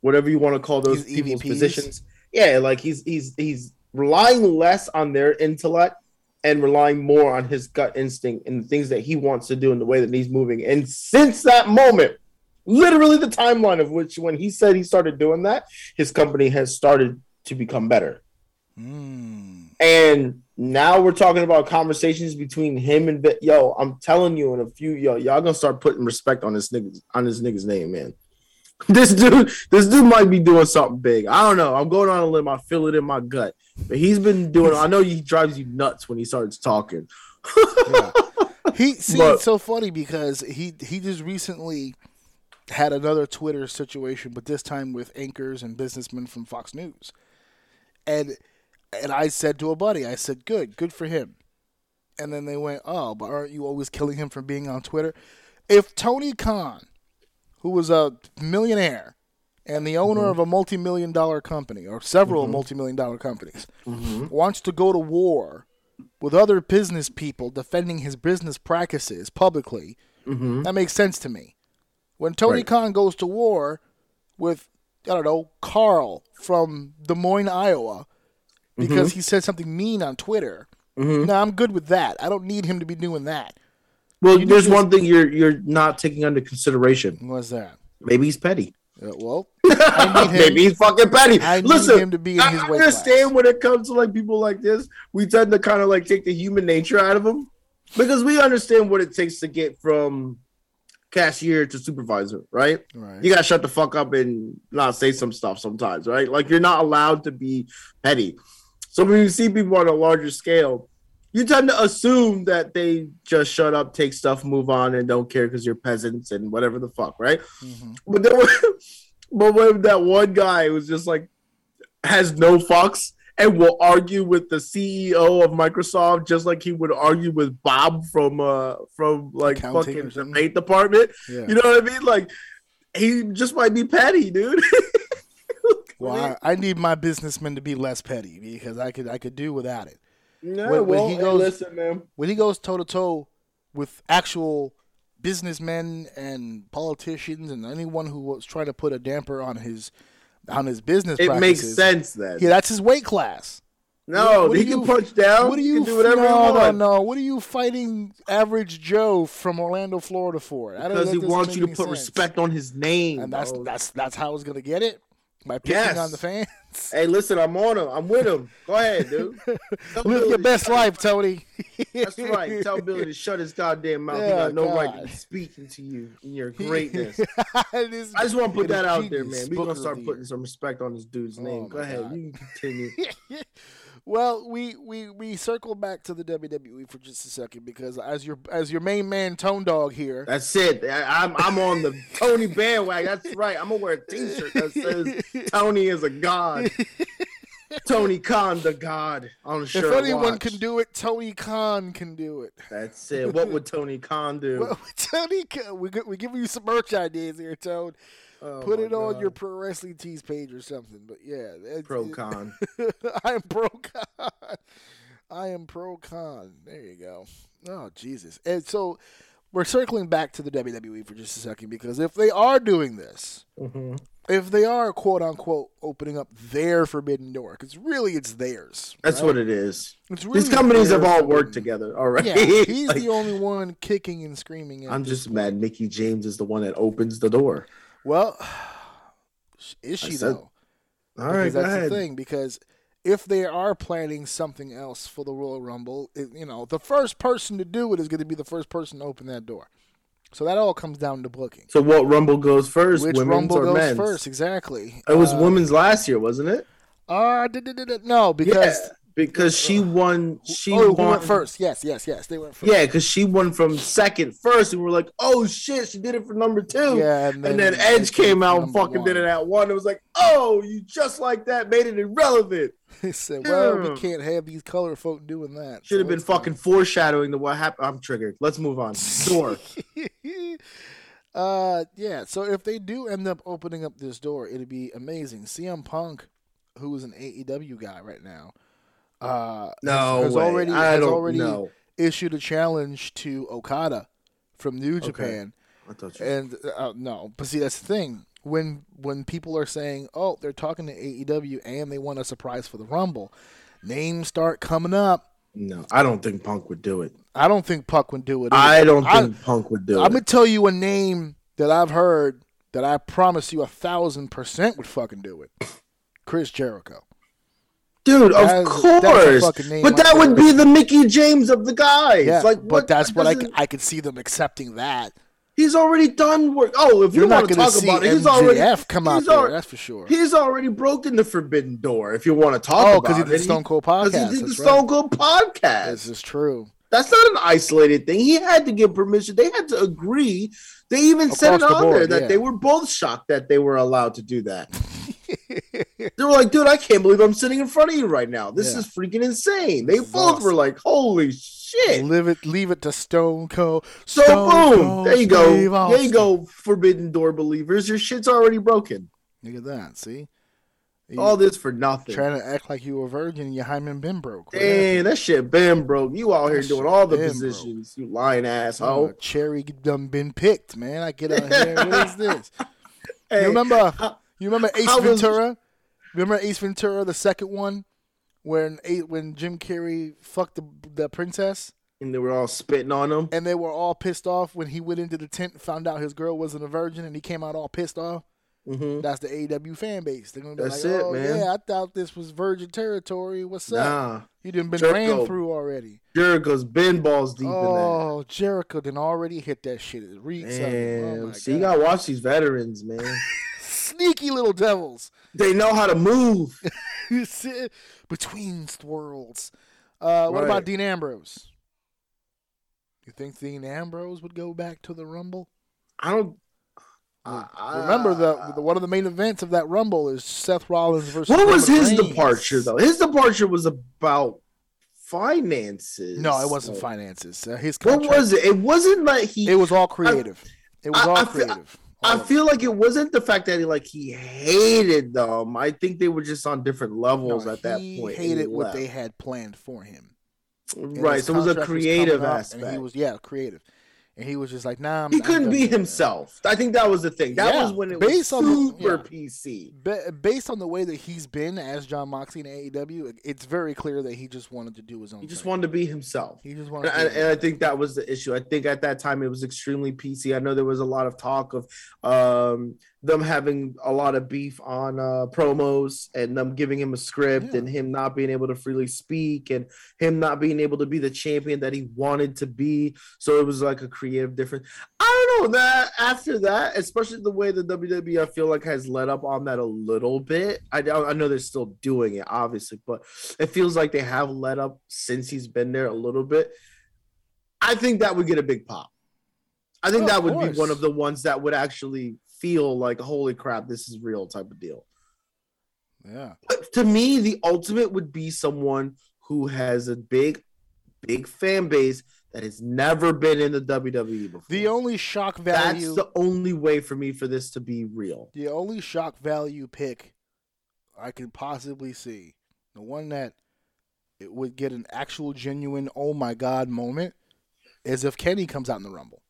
whatever you want to call those His people's EVPs? positions. Yeah, like he's he's he's relying less on their intellect and relying more on his gut instinct and the things that he wants to do in the way that he's moving. And since that moment, literally the timeline of which when he said he started doing that, his company has started to become better. Mm. And now we're talking about conversations between him and yo. I'm telling you, in a few yo, y'all gonna start putting respect on this nigga on this nigga's name, man. (laughs) This dude, this dude might be doing something big. I don't know. I'm going on a limb. I feel it in my gut. But he's been doing. I know he drives you nuts when he starts talking. Yeah. He see But- it's so funny because he he just recently had another Twitter situation, but this time with anchors and businessmen from Fox News. And and I said to a buddy, I said, "Good, good for him." And then they went, "Oh, but aren't you always killing him for being on Twitter?" If Tony Khan, who was a millionaire and the owner mm-hmm. of a multi-million dollar company or several mm-hmm. multi-million dollar companies, mm-hmm. wants to go to war with other business people defending his business practices publicly, that makes sense to me. When Tony Right. Khan goes to war with, I don't know, Carl from Des Moines, Iowa, because he said something mean on Twitter, now I'm good with that. I don't need him to be doing that. Well, You there's one thing you're you're not taking under consideration. What's that? Maybe he's petty. Uh, well. (laughs) Maybe he's fucking petty. I need Listen, him to be in I his weight understand class. when it comes to like people like this, we tend to kind of like take the human nature out of them because we understand what it takes to get from cashier to supervisor, right? Right. You gotta shut the fuck up and not say some stuff sometimes, right? Like you're not allowed to be petty. So when you see people on a larger scale, you tend to assume that they just shut up, take stuff, move on, and don't care because you're peasants and whatever the fuck, right? Mhm. But there was, (laughs) but when that one guy was just like has no fucks and will argue with the CEO of Microsoft just like he would argue with Bob from uh from like Accounting fucking the something. department. Yeah. You know what I mean? Like he just might be petty, dude. (laughs) Well, I, I need my businessmen to be less petty because I could I could do without it. no, when- when well, he goes- listen, man. when he goes toe to toe with actual businessmen and politicians and anyone who was trying to put a damper on his on his business It makes sense then. Yeah, that's his weight class. no, What- what he do can punch down. what are he you can do whatever no, he no, no. What are you fighting average Joe from Orlando, Florida for? Because he wants you to put sense. respect on his name. and that's bro. that's that's how he's gonna get it by picking Yes. on the fans. Hey, listen, I'm on him. I'm with him. Go ahead, dude. (laughs) Live your best life, Tony. That's right. Tell Billy to shut his goddamn mouth. he got no right to be speaking to you in your (laughs) greatness. (laughs) I just want to put that out there, man. We're gonna start putting some respect on this dude's Oh, name. Go ahead. God. You can continue. Well, we, we we circle back to the WWE for just a second because as your as your main man Tone Dog here, That's it. I, I'm I'm on the (laughs) Tony bandwagon. That's right. I'm gonna wear a T-shirt that says (laughs) Tony is a god. Tony Khan, the god, on the shirt. if anyone watch. can do it, Tony Khan can do it. That's it. What would (laughs) Tony Khan do? Well, Tony, Khan- we we give you some merch ideas here, Tone. Oh Put my it on your pro wrestling tees page or something. But yeah, it's- pro con. (laughs) I am pro con. (laughs) I am pro con. There you go. Oh Jesus! And so we're circling back to the WWE for just a second because if they are doing this, Mhm. if they are quote unquote opening up their forbidden door, because really it's theirs. That's right? what it is. It's really These companies have all forbidden- worked together already. Yeah, he's (laughs) Like, the only one kicking and screaming. At I'm this just mad Mickie James is the one that opens the door. Well, (sighs) is she said- though? All right, because go that's ahead. the thing. Because if they are planning something else for the Royal Rumble, it, you know, the first person to do it is going to be the first person to open that door. So that all comes down to booking. So what Rumble goes first? Which Rumble or goes men's? first? Exactly. It was uh, women's last year, wasn't it? Uh, did, did, did, did- no, because yeah, because she won. She oh, won went first. Yes, yes, yes. They went first. Yeah, because she won from second first, and we're like, oh shit, she did it for number two. Yeah, and then, Edge came out and fucking did it at one. It was like, oh, you just like that made it irrelevant. (laughs) He said, "Well, we can't have these color folk doing that." Should So have been it's fine. fucking foreshadowing to what happened. I'm triggered. Let's move on. Door. (laughs) uh, yeah. So if they do end up opening up this door, it'd be amazing. CM Punk, who is an AEW guy right now, uh, No has way. already I has already know. issued a challenge to Okada from New Okay. Japan. I thought you. And uh, no, but see that's the thing. When when people are saying, "Oh, they're talking to AEW and they want a surprise for the Rumble," names start coming up. No, I don't think Punk would do it. I don't think Punk would do it. I don't I- think Punk would do it. I'm gonna tell you a name that I've heard that I promise you a thousand percent would fucking do it. Chris Jericho. Dude, of That course. But that would be the Mickie James of the guys. Yeah, like, but what- that's what I, I could see them accepting that. He's already done work. Oh, if You're you want to talk about it, he's already come out he's there. that's for sure. He's already broken the forbidden door. If you want to talk Oh, about because he it, did Stone Cold podcast. Because he did the That's Stone right. Cold podcast. This is true. That's not an isolated thing. He had to get permission. They had to agree. They even said it Across the on there that yeah. they were both shocked that they were allowed to do that. (laughs) they were like, dude, I can't believe I'm sitting in front of you right now. This Yeah. is freaking insane. They both were like, holy shit. Leave it, leave it to Stone Cold. So Stone boom, Cold there you go. There you go, forbidden door believers. Your shit's already broken. Look at that. See, You All this for nothing. trying to act like you were a virgin. and Your hymen been broke. What Damn, that shit been broke. You out here That doing all the positions, you lying asshole. Oh, cherry done been picked, man. I get out here. what is (laughs) this? Hey, remember? You remember (laughs) Ace was- Ventura? Remember Ace Ventura, the second one, when when Jim Carrey fucked the the princess, and they were all spitting on him. and they were all pissed off when he went into the tent and found out his girl wasn't a virgin, and he came out all pissed off. hmm That's the AEW fan base. They're gonna be That's like, it, "Oh man. yeah, I thought this was virgin territory. What's up? Nah, You didn't been Jericho. ran through already." Jericho's been balls deep in there. oh, Jericho done already hit that shit. It in reeks that. of it. Oh See, you gotta watch these veterans, man. (laughs) Sneaky little devils. they know how to move. (laughs) Between worlds. Uh, what Right. about Dean Ambrose? You think Dean Ambrose would go back to the Rumble? I don't. I- I- Remember the, the one of the main events of that Rumble is Seth Rollins versus. What was Roman his Reigns. departure though? His departure was about finances. No, it wasn't So- finances. Uh, his What was it? It wasn't like he. It was all creative. it was I- all I creative. I oh. feel like it wasn't the fact that he like he hated them. I think they were just on different levels No, at that point. hated what left. they had planned for him. And Right, so it was a creative coming aspect. And he was yeah, creative. And he was just like, nah, I'm, he couldn't be himself. I think that was the thing. That Yeah, was when it based was on the- super yeah. PC. Ba- based on the way that he's been as Jon Moxley in AEW, it's very clear that he just wanted to do his own. He just thing. wanted to be himself. He just wanted. And, and I think that was the issue. I think at that time it was extremely PC. I know there was a lot of talk of um, them having a lot of beef on uh, promos and them giving him a script Yeah. and him not being able to freely speak and him not being able to be the champion that he wanted to be. So it was like a creative difference. I don't know that after that, especially the way the WWE I feel like has let up on that a little bit. I, I know they're still doing it, obviously, but it feels like they have let up since he's been there a little bit. I think that would get a big pop. I think Oh, that would be one of the ones that would actually feel like, holy crap, this is real type of deal. yeah. But to me, the ultimate would be someone who has a big, big fan base that has never been in the WWE before. The only shock value That's the only way for me for this to be real. the only shock value pick I could possibly see, the one that it would get an actual genuine oh my god moment, is if Kenny comes out in the Rumble.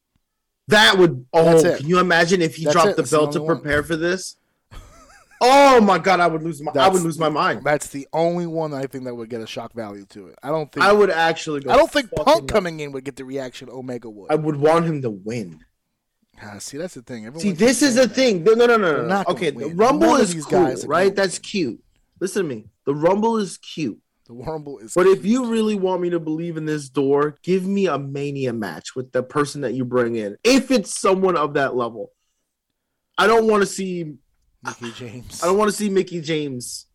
That would. Oh, can you imagine if he That's dropped it. the That's the belt to only one. prepare for this? (laughs) Oh my god, I would lose my. I would lose my mind. That's the only one I think that would get a shock value to it. I don't think. I would actually. Go I don't think Punk nuts. coming in would get the reaction Omega would. I would want him to win. Ah, see, that's the thing. Everyone See, this is the that. thing. No, no, no, no, no. Okay, the. Rumble None is cool, right? That's cute. Listen to me. The Rumble is cute. The Rumble is. But if you really want me to believe in this door, give me a mania match with the person that you bring in. If it's someone of that level. I don't want to see Mickie James, I don't want to see Mickie James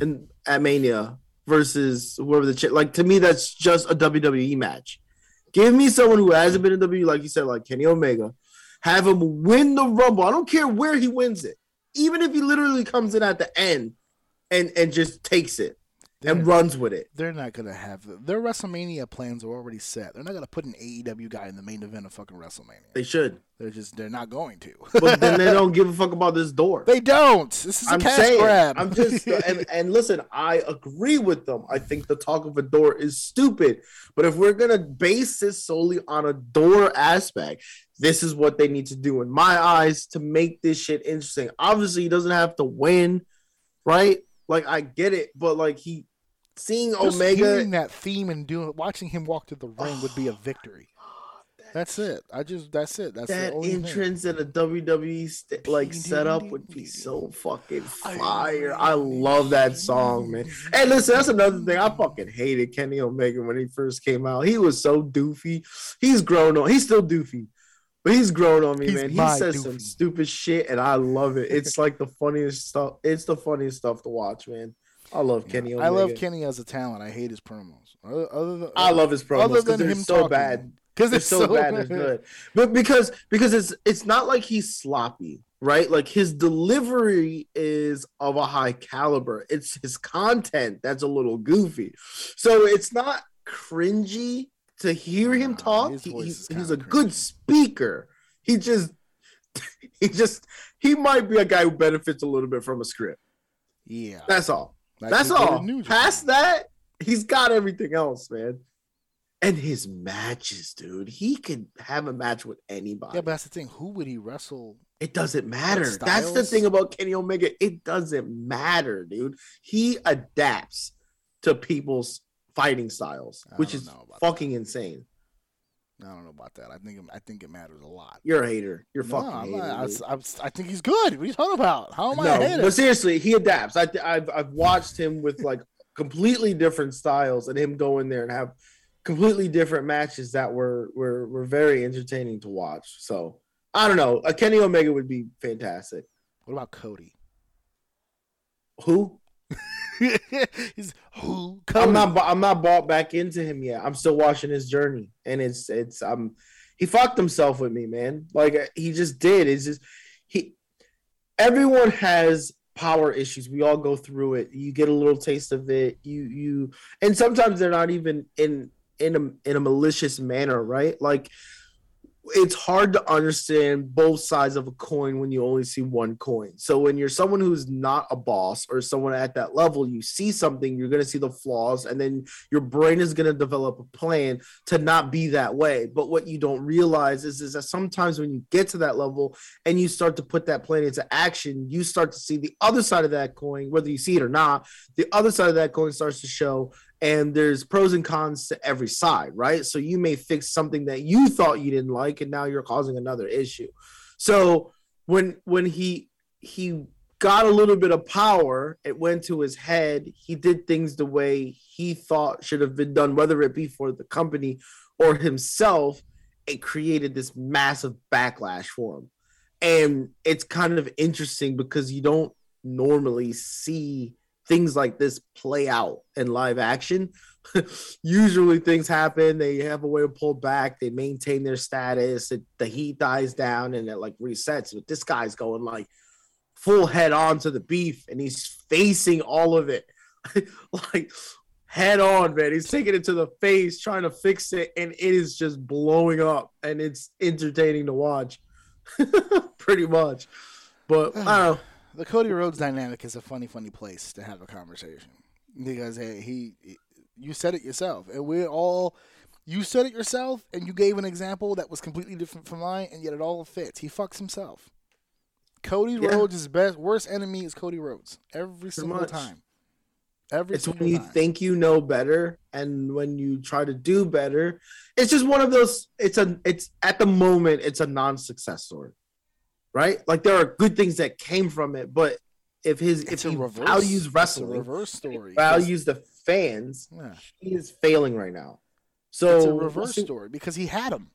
in at Mania versus whoever the like to me that's just a WWE match. Give me someone who hasn't been in WWE, like you said, like Kenny Omega. Have him win the Rumble. I don't care where he wins it, even if he literally comes in at the end and and just takes it and They're- runs with it. they're not gonna have their WrestleMania plans are already set. They're not gonna put an AEW guy in the main event of fucking WrestleMania. They should, They're just they're not going to. but then they (laughs) don't give a fuck about this door. they don't. This is a I'm cash saying, grab. I'm just (laughs) and, and listen, I agree with them. I think the talk of a door is stupid. But if we're gonna base this solely on a door aspect, this is what they need to do in my eyes to make this shit interesting. Obviously, he doesn't have to win, right? Like I get it, but like he seeing Just Omega hearing that theme and doing watching him walk to the ring would be a oh, victory. (gasps) That's it. I just that's it. That's the that only thing. entrance in a WWE st- like setup would be so fucking fire. I love that song, man. Hey, listen, that's another thing. I fucking hated Kenny Omega when he first came out. He was so doofy. He's grown on. He's still doofy, but he's grown on me, He's man. He says some stupid shit, and I love it. It's like the funniest stuff. It's the funniest stuff to watch, man. I love Kenny Omega. I love Kenny as a talent. I hate his promos. Other, other than, I love his promos other because than they're him so talking. bad. because They're it's so, bad and (laughs) good. But because because it's it's not like he's sloppy, right? Like his delivery is of a high caliber. It's his content that's a little goofy. So it's not cringy to hear him talk. He- he's he's a good speaker. He just (laughs) he just he might be a guy who benefits a little bit from a script. Yeah, That's all. Like That's you go to all. Past that, he's got everything else, man. And his matches, dude. He can have a match with anybody. Yeah, but that's the thing. Who would he wrestle? it doesn't matter. That's the thing about Kenny Omega. It doesn't matter, dude. He adapts to people's fighting styles, I which is fucking insane. I don't know about that. I think it- I think it matters a lot. You're a hater. You're No, fucking hater. I, I'm- I think he's good. What are you talking about? How am I a no, hater? but seriously, he adapts. I, I've I've watched him with like (laughs) completely different styles, and him go in there and have completely different matches that were were were very entertaining to watch. So I don't know. A Kenny Omega would be fantastic. What about Cody? Who? (laughs) (laughs) he's who? I'm not. I'm not bought back into him yet. I'm still watching his journey, and it's it's. Um, he fucked himself with me, man. Like uh, he just did. It's just he. Everyone has power issues. We all go through it. You get a little taste of it. You you, and sometimes they're not even in in a in a malicious manner, right? Like it's hard to understand both sides of a coin when you only see one coin. So when you're someone who's not a boss or someone at that level, you see something, you're going to see the flaws and then your brain is going to develop a plan to not be that way. But what you don't realize is, is that sometimes when you get to that level and you start to put that plan into action, you start to see the other side of that coin, whether you see it or not, the other side of that coin starts to show and there's pros and cons to every side, right? So you may fix something that you thought you didn't like, and now you're causing another issue. So when when he he got a little bit of power, it went to his head. He did things the way he thought should have been done, whether it be for the company or himself. It created this massive backlash for him, and it's kind of interesting because you don't normally see things like this play out in live action. (laughs) Usually things happen, they have a way to pull back, they maintain their status, it, the heat dies down and it like resets. But this guy's going like full head on to the beef and he's facing all of it. (laughs) like head on, man. He's taking it to the face, trying to fix it, and it is just blowing up and it's entertaining to watch. (laughs) Pretty much. But I don't know. The Cody Rhodes dynamic is a funny, funny place to have a conversation because hey, he, you said it yourself, and we're all You said it yourself, and you gave an example that was completely different from mine, and yet it all fits. He fucks himself. Cody Yeah. Rhodes' best worst enemy is Cody Rhodes every single much. time. Every It's when you time. think you know better, and when you try to do better, it's just one of those. It's a. It's at the moment, it's a non-success story, right? Like there are good things that came from it, but if his it's if he reverse, values wrestling, reverse story. values the fans, Yeah. he is failing right now. So it's a reverse story because he had him.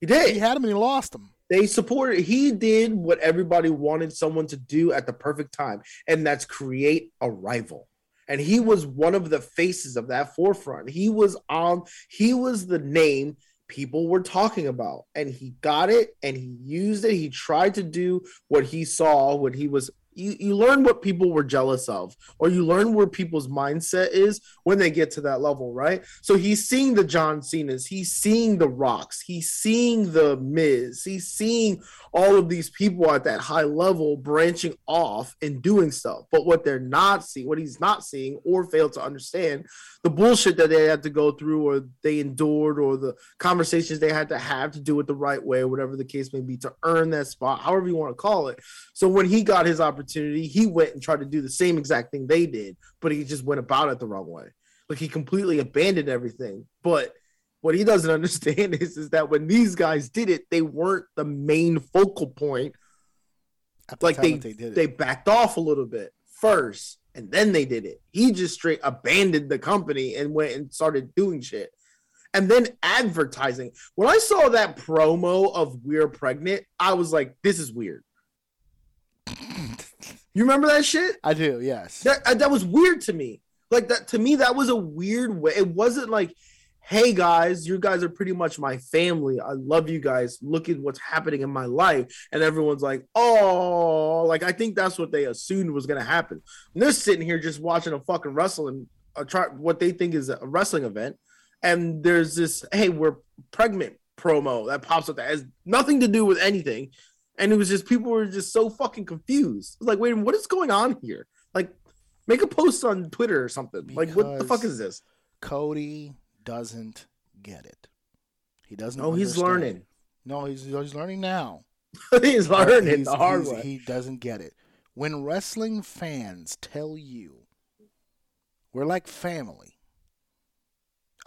He did. He had him and he lost him. They supported. He did what everybody wanted someone to do at the perfect time, and that's create a rival. And he was one of the faces of that forefront. He was on. He was the name people were talking about, and he got it, and he used it. He tried to do what he saw when he was. You, you learn what people were jealous of, or you learn where people's mindset is when they get to that level, right? So he's seeing the John Cena's, he's seeing the Rocks, he's seeing the Miz, he's seeing all of these people at that high level branching off and doing stuff. But what they're not seeing, what he's not seeing or failed to understand, the bullshit that they had to go through or they endured or the conversations they had to have to do it the right way, whatever the case may be, to earn that spot, however you want to call it. So when he got his opportunity, he went and tried to do the same exact thing they did, but he just went about it the wrong way. Like he completely abandoned everything. But what he doesn't (laughs) understand is, is that when these guys did it, they weren't the main focal point. The Like they they did they backed off a little bit first, and then they did it. He just straight abandoned the company and went and started doing shit. And then advertising. When I saw that promo of "We're Pregnant," I was like, "This is weird." You remember that shit? I do. Yes. That uh, that was weird to me. Like that to me, that was a weird way. It wasn't like, "Hey guys, you guys are pretty much my family. I love you guys. Look at what's happening in my life." And everyone's like, "Oh!" Like I think that's what they assumed was gonna happen. And they're sitting here just watching a fucking wrestling, a try what they think is a wrestling event, and there's this, "Hey, we're pregnant." promo that pops up that has nothing to do with anything and it was just people were just so fucking confused. It was like, wait, what is going on here? Like, make a post on Twitter or something. like, what the fuck is this? Cody doesn't get it. He doesn't. Oh, he's learning. No, he's he's learning now. (laughs) he's learning He's- the hard way. He doesn't get it. When wrestling fans tell you we're like family,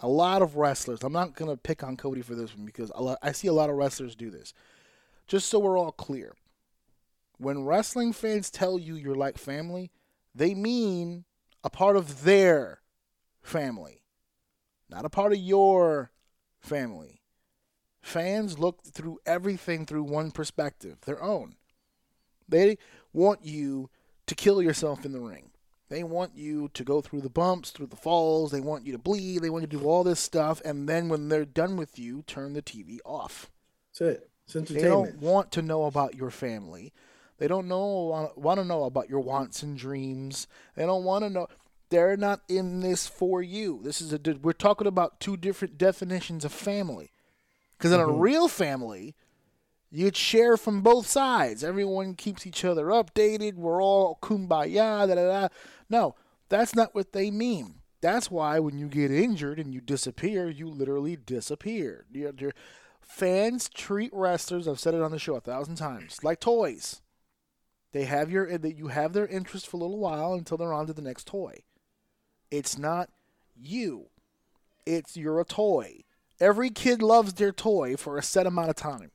a lot of wrestlers. I'm not gonna pick on Cody for this one because a lot, I see a lot of wrestlers do this. Just so we're all clear, when wrestling fans tell you you're like family, they mean a part of their family, not a part of your family. Fans look through everything through one perspective, their own. They want you to kill yourself in the ring. They want you to go through the bumps, through the falls. They want you to bleed. They want you to do all this stuff. And then when they're done with you, turn the TV off. That's it. They don't want to know about your family. They don't know want to know about your wants and dreams. They don't want to know. They're not in this for you. This is a. We're talking about two different definitions of family. Because in a mm-hmm. real family, you'd share from both sides. Everyone keeps each other updated. We're all kumbaya. Da, da, da. No, that's not what they mean. That's why when you get injured and you disappear, you literally disappear. You're, you're, fans treat wrestlers. I've said it on the show a thousand times, like toys. They have your that you have their interest for a little while until they're on to the next toy. It's not you. It's you're a toy. Every kid loves their toy for a set amount of time.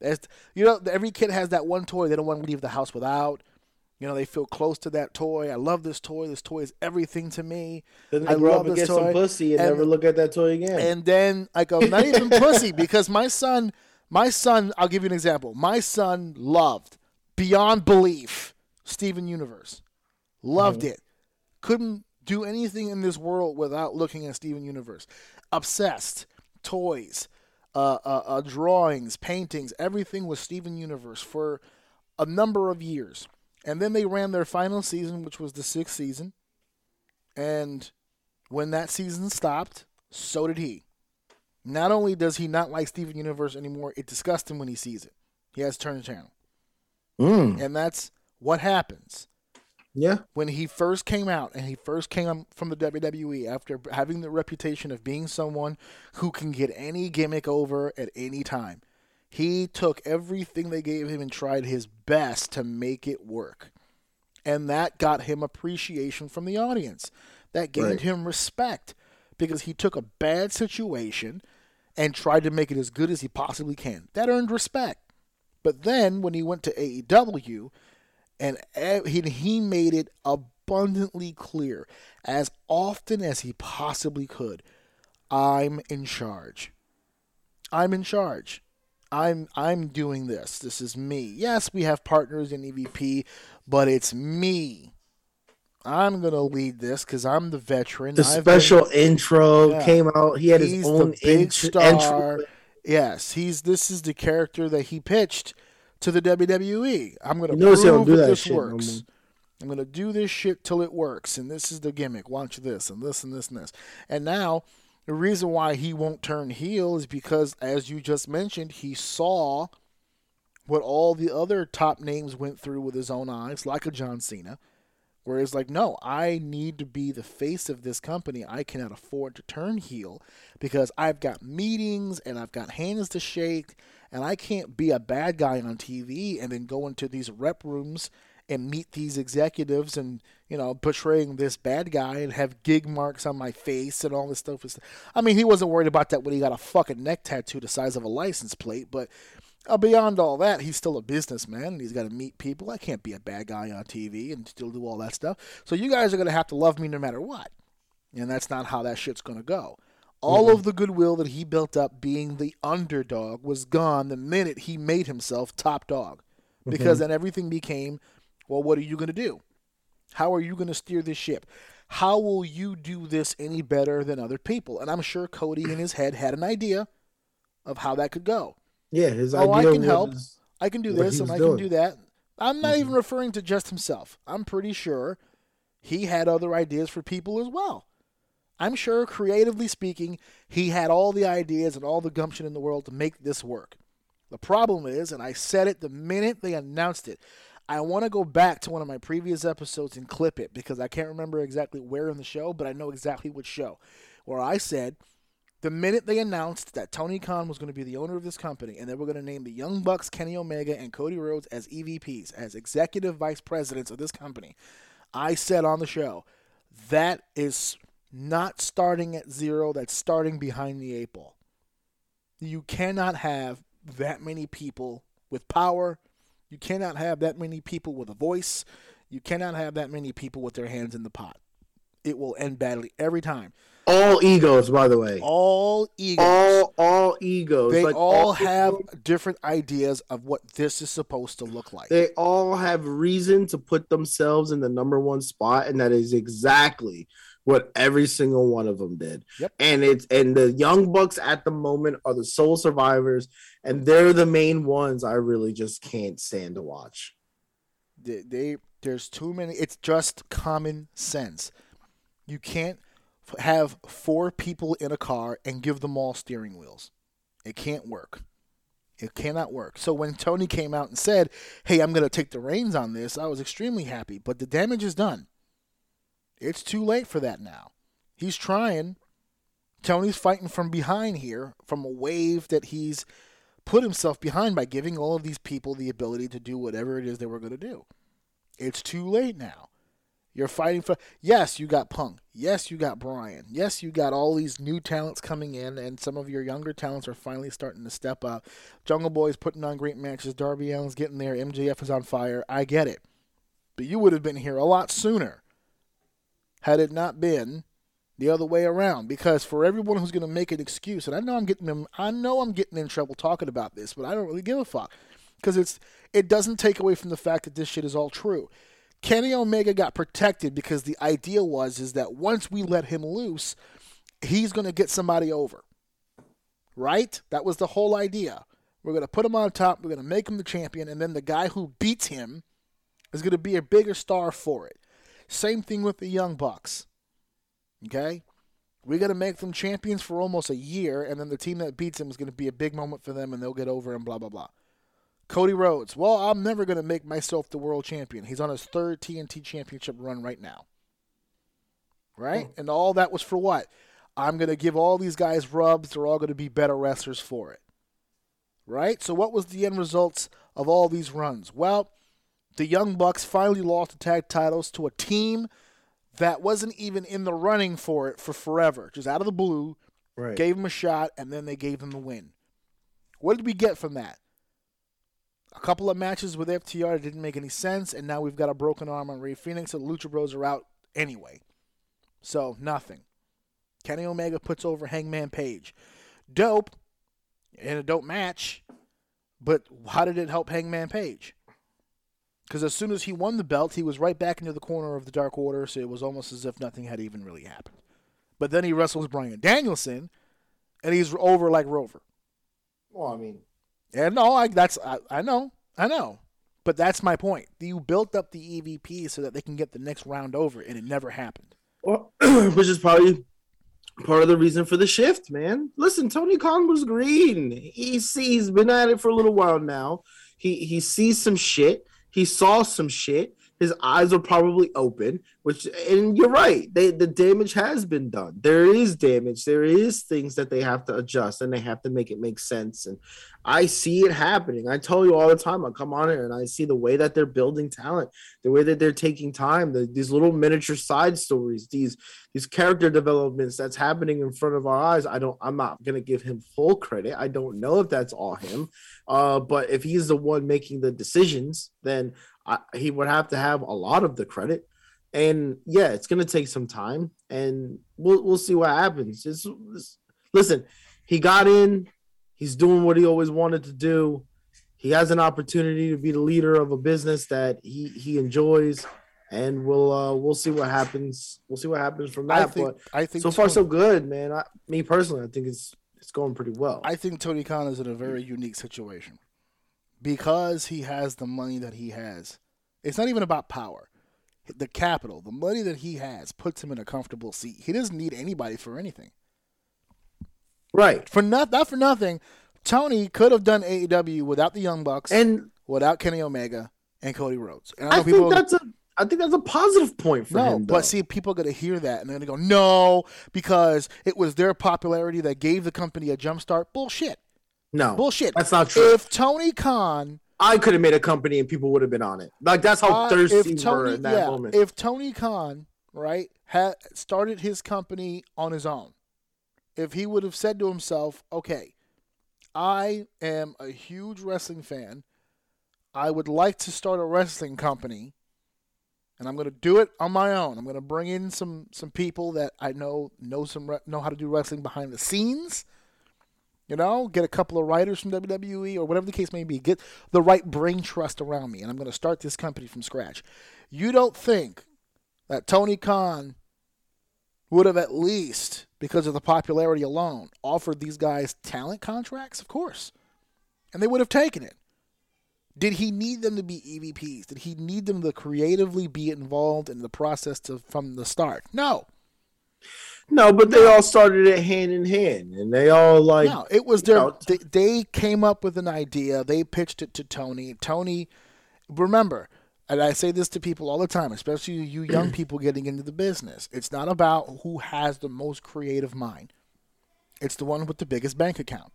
There's, you know, every kid has that one toy they don't want to leave the house without. You know, they feel close to that toy. I love this toy. This toy is everything to me. Then I they grow love up and get some pussy and, And- never look at that toy again. And then I go, not even (laughs) pussy, because my son, my son, I'll give you an example. My son loved beyond belief Steven Universe. Loved it. Couldn't do anything in this world without looking at Steven Universe. Obsessed. Toys, uh, uh, uh, drawings, paintings, everything was Steven Universe for a number of years. And then they ran their final season, which was the sixth season. And when that season stopped, so did he. Not only does he not like Steven Universe anymore, it disgusts him when he sees it. He has to turn the channel. Mm. And that's what happens. Yeah. When he first came out and he first came from the WWE after having the reputation of being someone who can get any gimmick over at any time, he took everything they gave him and tried his best to make it work. And that got him appreciation from the audience. That gained Right. him respect because he took a bad situation and tried to make it as good as he possibly can. That earned respect. But then when he went to AEW and he made it abundantly clear as often as he possibly could I'm in charge. I'm in charge. I'm I'm doing this. This is me. Yes, we have partners in EVP, but it's me. I'm gonna lead this because I'm the veteran. The I've been- special intro Yeah. came out. He had his own big int- star. intro. Yes, he's this is the character that he pitched to the WWE. I'm gonna You notice prove do that that this shit no works. more. I'm gonna do this shit till it works, and this is the gimmick. Watch this and this and this and this. And now the reason why he won't turn heel is because, as you just mentioned, he saw what all the other top names went through with his own eyes, like a John Cena. where Whereas, like, no, I need to be the face of this company. I cannot afford to turn heel because I've got meetings and I've got hands to shake, and I can't be a bad guy on TV and then go into these rep rooms and meet these executives and you know portraying this bad guy and have gig marks on my face and all this stuff. I mean, he wasn't worried about that when he got a fucking neck tattoo the size of a license plate, but uh, beyond all that, he's still a businessman and he's got to meet people. I can't be a bad guy on TV and still do all that stuff. So you guys are going to have to love me no matter what. And that's not how that shit's going to go. All of the goodwill that he built up being the underdog was gone the minute he made himself top dog. Because then everything became, well, what are you going to do? How are you going to steer this ship? How will you do this any better than other people? And I'm sure Cody in his head had an idea of how that could go. Yeah, his Oh, I can help. I can do this and I can do that. I'm not even referring to just himself. I'm pretty sure he had other ideas for people as well. I'm sure, creatively speaking, he had all the ideas and all the gumption in the world to make this work. The problem is, and I said it the minute they announced it, I want to go back to one of my previous episodes and clip it because I can't remember exactly where in the show, but I know exactly which show. Where I said, the minute they announced that Tony Khan was going to be the owner of this company and they were going to name the Young Bucks, Kenny Omega, and Cody Rhodes as EVPs, as executive vice presidents of this company, I said on the show, that is not starting at zero, that's starting behind the eight ball. You cannot have that many people with power. You cannot have that many people with a voice. You cannot have that many people with their hands in the pot. It will end badly every time. all egos, by the way. All egos. All all egos. they Like, all have egos, different ideas of what this is supposed to look like. They all have reason to put themselves in the number one spot, and that is exactly what every single one of them did. Yep. And it's and the young bucks at the moment are the sole survivors, and they're the main ones. I really just can't stand to watch. they, they there's too many it's just common sense you can't f- have four people in a car and give them all steering wheels it can't work it cannot work so when tony came out and said hey i'm going to take the reins on this i was extremely happy but the damage is done it's too late for that now he's trying tony's fighting from behind here from a wave that he's put himself behind by giving all of these people the ability to do whatever it is they were going to do it's too late now. You're fighting for. Yes, you got Punk. Yes, you got Bryan. Yes, you got all these new talents coming in, and some of your younger talents are finally starting to step up. Jungle Boy's putting on great matches. Darby Allin's getting there. MJF is on fire. I get it. But you would have been here a lot sooner had it not been the other way around. Because for everyone who's going to make an excuse, and I know I'm getting them, I know I'm getting in trouble talking about this, but I don't really give a fuck because it's it doesn't take away from the fact that this shit is all true. Kenny Omega got protected because the idea was is that once we let him loose, he's going to get somebody over. Right? That was the whole idea. We're going to put him on top, we're going to make him the champion and then the guy who beats him is going to be a bigger star for it. Same thing with the Young Bucks. Okay? We're going to make them champions for almost a year and then the team that beats them is going to be a big moment for them and they'll get over and blah blah blah. Cody Rhodes. Well, I'm never going to make myself the world champion. He's on his third TNT championship run right now. Right? Hmm. And all that was for what? I'm going to give all these guys rubs. They're all going to be better wrestlers for it. Right? So, what was the end results of all these runs? Well, the Young Bucks finally lost the tag titles to a team that wasn't even in the running for it for forever, just out of the blue, Right. gave them a shot, and then they gave them the win. What did we get from that? A couple of matches with FTR that didn't make any sense, and now we've got a broken arm on Rey Fenix, and the Lucha Bros are out anyway. So, nothing. Kenny Omega puts over Hangman Page. Dope in a dope match, but how did it help Hangman Page? Because as soon as he won the belt, he was right back into the corner of the Dark Order, so it was almost as if nothing had even really happened. But then he wrestles Bryan Danielson, and he's over like Rover. Well, I mean, And no, I, that's I, I know, I know, but that's my point. You built up the EVP so that they can get the next round over, and it never happened. well, (clears throat) which is probably part of the reason for the shift, man. Listen, Tony Khan was green. He sees he's been at it for a little while now. He he sees some shit. He saw some shit. His eyes are probably open, which and you're right. They the damage has been done. There is damage. There is things that they have to adjust and they have to make it make sense. And I see it happening. I tell you all the time. I come on here and I see the way that they're building talent, the way that they're taking time, the, these little miniature side stories, these these character developments that's happening in front of our eyes. I don't. I'm not gonna give him full credit. I don't know if that's all him. Uh, but if he's the one making the decisions, then I, he would have to have a lot of the credit. And yeah, it's gonna take some time, and we'll we'll see what happens. It's, it's- listen, he got in. He's doing what he always wanted to do. He has an opportunity to be the leader of a business that he he enjoys, and we'll uh, we'll see what happens. We'll see what happens from I that. think. but I think so far, so good, man. I, me personally, I think it's it's going pretty well. I think Tony Khan is in a very unique situation because he has the money that he has. It's not even about power. The capital, the money that he has, puts him in a comfortable seat. He doesn't need anybody for anything. right, For not, not for nothing, Tony could have done AEW without the Young Bucks, and without Kenny Omega and Cody Rhodes. And I I think people. that's a I think that's a positive point for no, him. though. but see, people are going to hear that and they're going to go, no, because it was their popularity that gave the company a jump start. Bullshit. No, Bullshit. That's not true. If Tony Khan I could have made a company and people would have been on it. Like that's how Uh, thirsty we were Tony, in that yeah, moment. if Tony Khan, right, had started his company on his own, if he would have said to himself, "Okay, I am a huge wrestling fan. I would like to start a wrestling company, and I'm going to do it on my own. I'm going to bring in some some people that I know know some know how to do wrestling behind the scenes." You know, get a couple of writers from WWE or whatever the case may be. Get the right brain trust around me, and I'm going to start this company from scratch. You don't think that Tony Khan would have at least, because of the popularity alone, offered these guys talent contracts? Of course. And they would have taken it. Did he need them to be EVPs? Did he need them to creatively be involved in the process to, from the start? No. No, but they all started it hand in hand, and they all like no, it was their. know, they, they came up with an idea. They pitched it to Tony. Tony, remember, and I say this to people all the time, especially you (clears throat) young people getting into the business. It's not about who has the most creative mind. It's the one with the biggest bank account.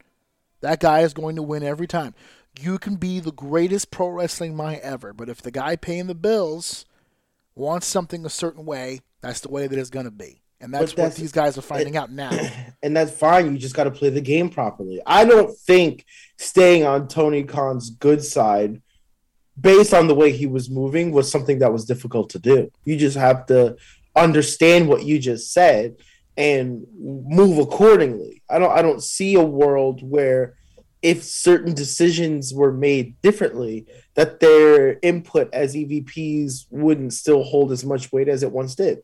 That guy is going to win every time. You can be the greatest pro wrestling mind ever, but if the guy paying the bills wants something a certain way, that's the way that it's going to be. And that's, But what these guys are finding out now. (clears throat) and that's fine. You just got to play the game properly. I don't think staying on Tony Khan's good side, based on the way he was moving, was something that was difficult to do. You just have to understand what you just said and move accordingly. I don't. I don't see a world where if certain decisions were made differently, that their input as EVPs wouldn't still hold as much weight as it once did.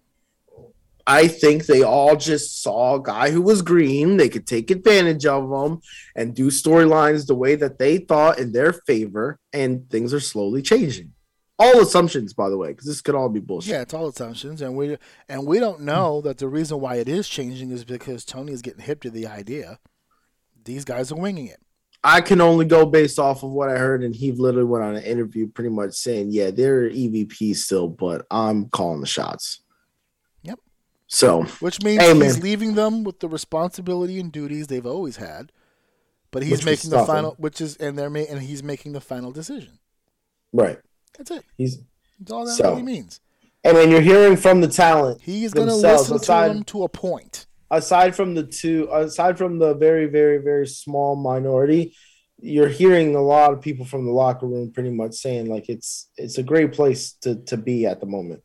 I think they all just saw a guy who was green. They could take advantage of him and do storylines the way that they thought in their favor, and things are slowly changing. All assumptions, by the way, because this could all be bullshit. Yeah, it's all assumptions, and we and we don't know that the reason why it is changing is because Tony is getting hip to the idea. These guys are winging it. I can only go based off of what I heard, and he literally went on an interview, pretty much saying, "Yeah, they're EVP still, but I'm calling the shots." So, which means he's leaving them with the responsibility and duties they've always had, but he's Which making the final, which is and they're ma- and he's making the final decision. right, That's it. he's That's all that So, really means. and then you're hearing from the talent He's going to listen aside- to them to a point. aside from the two, aside from the very, very, very small minority, you're hearing a lot of people from the locker room pretty much saying like it's it's a great place to to be at the moment.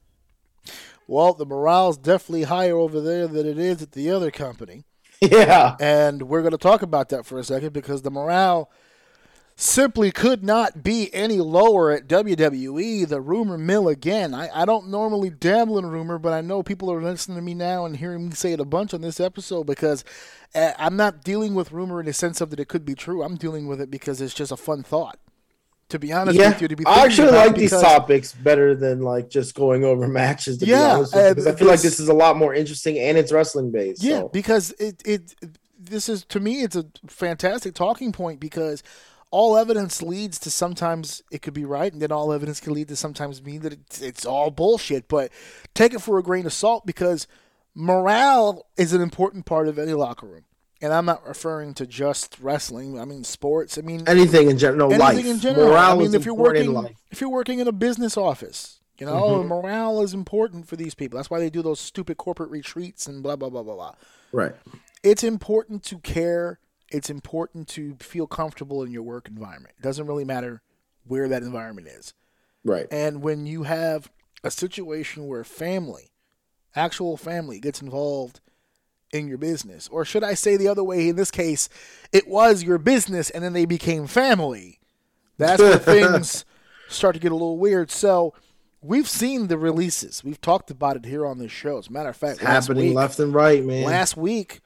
Well, the morale's definitely higher over there than it is at the other company. Yeah, And we're going to talk about that for a second because the morale simply could not be any lower at WWE. The rumor mill again. I, I don't normally dabble in rumor, but I know people are listening to me now and hearing me say it a bunch on this episode because uh, I'm not dealing with rumor in the sense of that it could be true. I'm dealing with it because it's just a fun thought. To be honest yeah. with you, to be I actually like these topics better than like just going over (laughs) matches. To Yeah, be with uh, because I feel like this- this is a lot more interesting and it's wrestling based. Yeah, so. because it, it this is to me it's a fantastic talking point because all evidence leads to sometimes it could be right and then all evidence can lead to sometimes mean that it's, it's all bullshit but take it for a grain of salt because morale is an important part of any locker room and i'm not referring to just wrestling i mean sports i mean anything in general, anything life. in general. Morale I mean, is if you're important working, if you're working in a business office, you know, Mhm. morale is important for these people. That's why they do those stupid corporate retreats and blah blah blah blah blah. Right. It's important to care. It's important to feel comfortable in your work environment. It doesn't really matter where that environment is. Right. And when you have a situation where family, actual family, gets involved in your business, or should I say the other way, in this case, it was your business and then they became family, that's where (laughs) things start to get a little weird. So we've seen the releases. We've talked about it here on this show. As a matter of fact, happening week, left and right, man. last week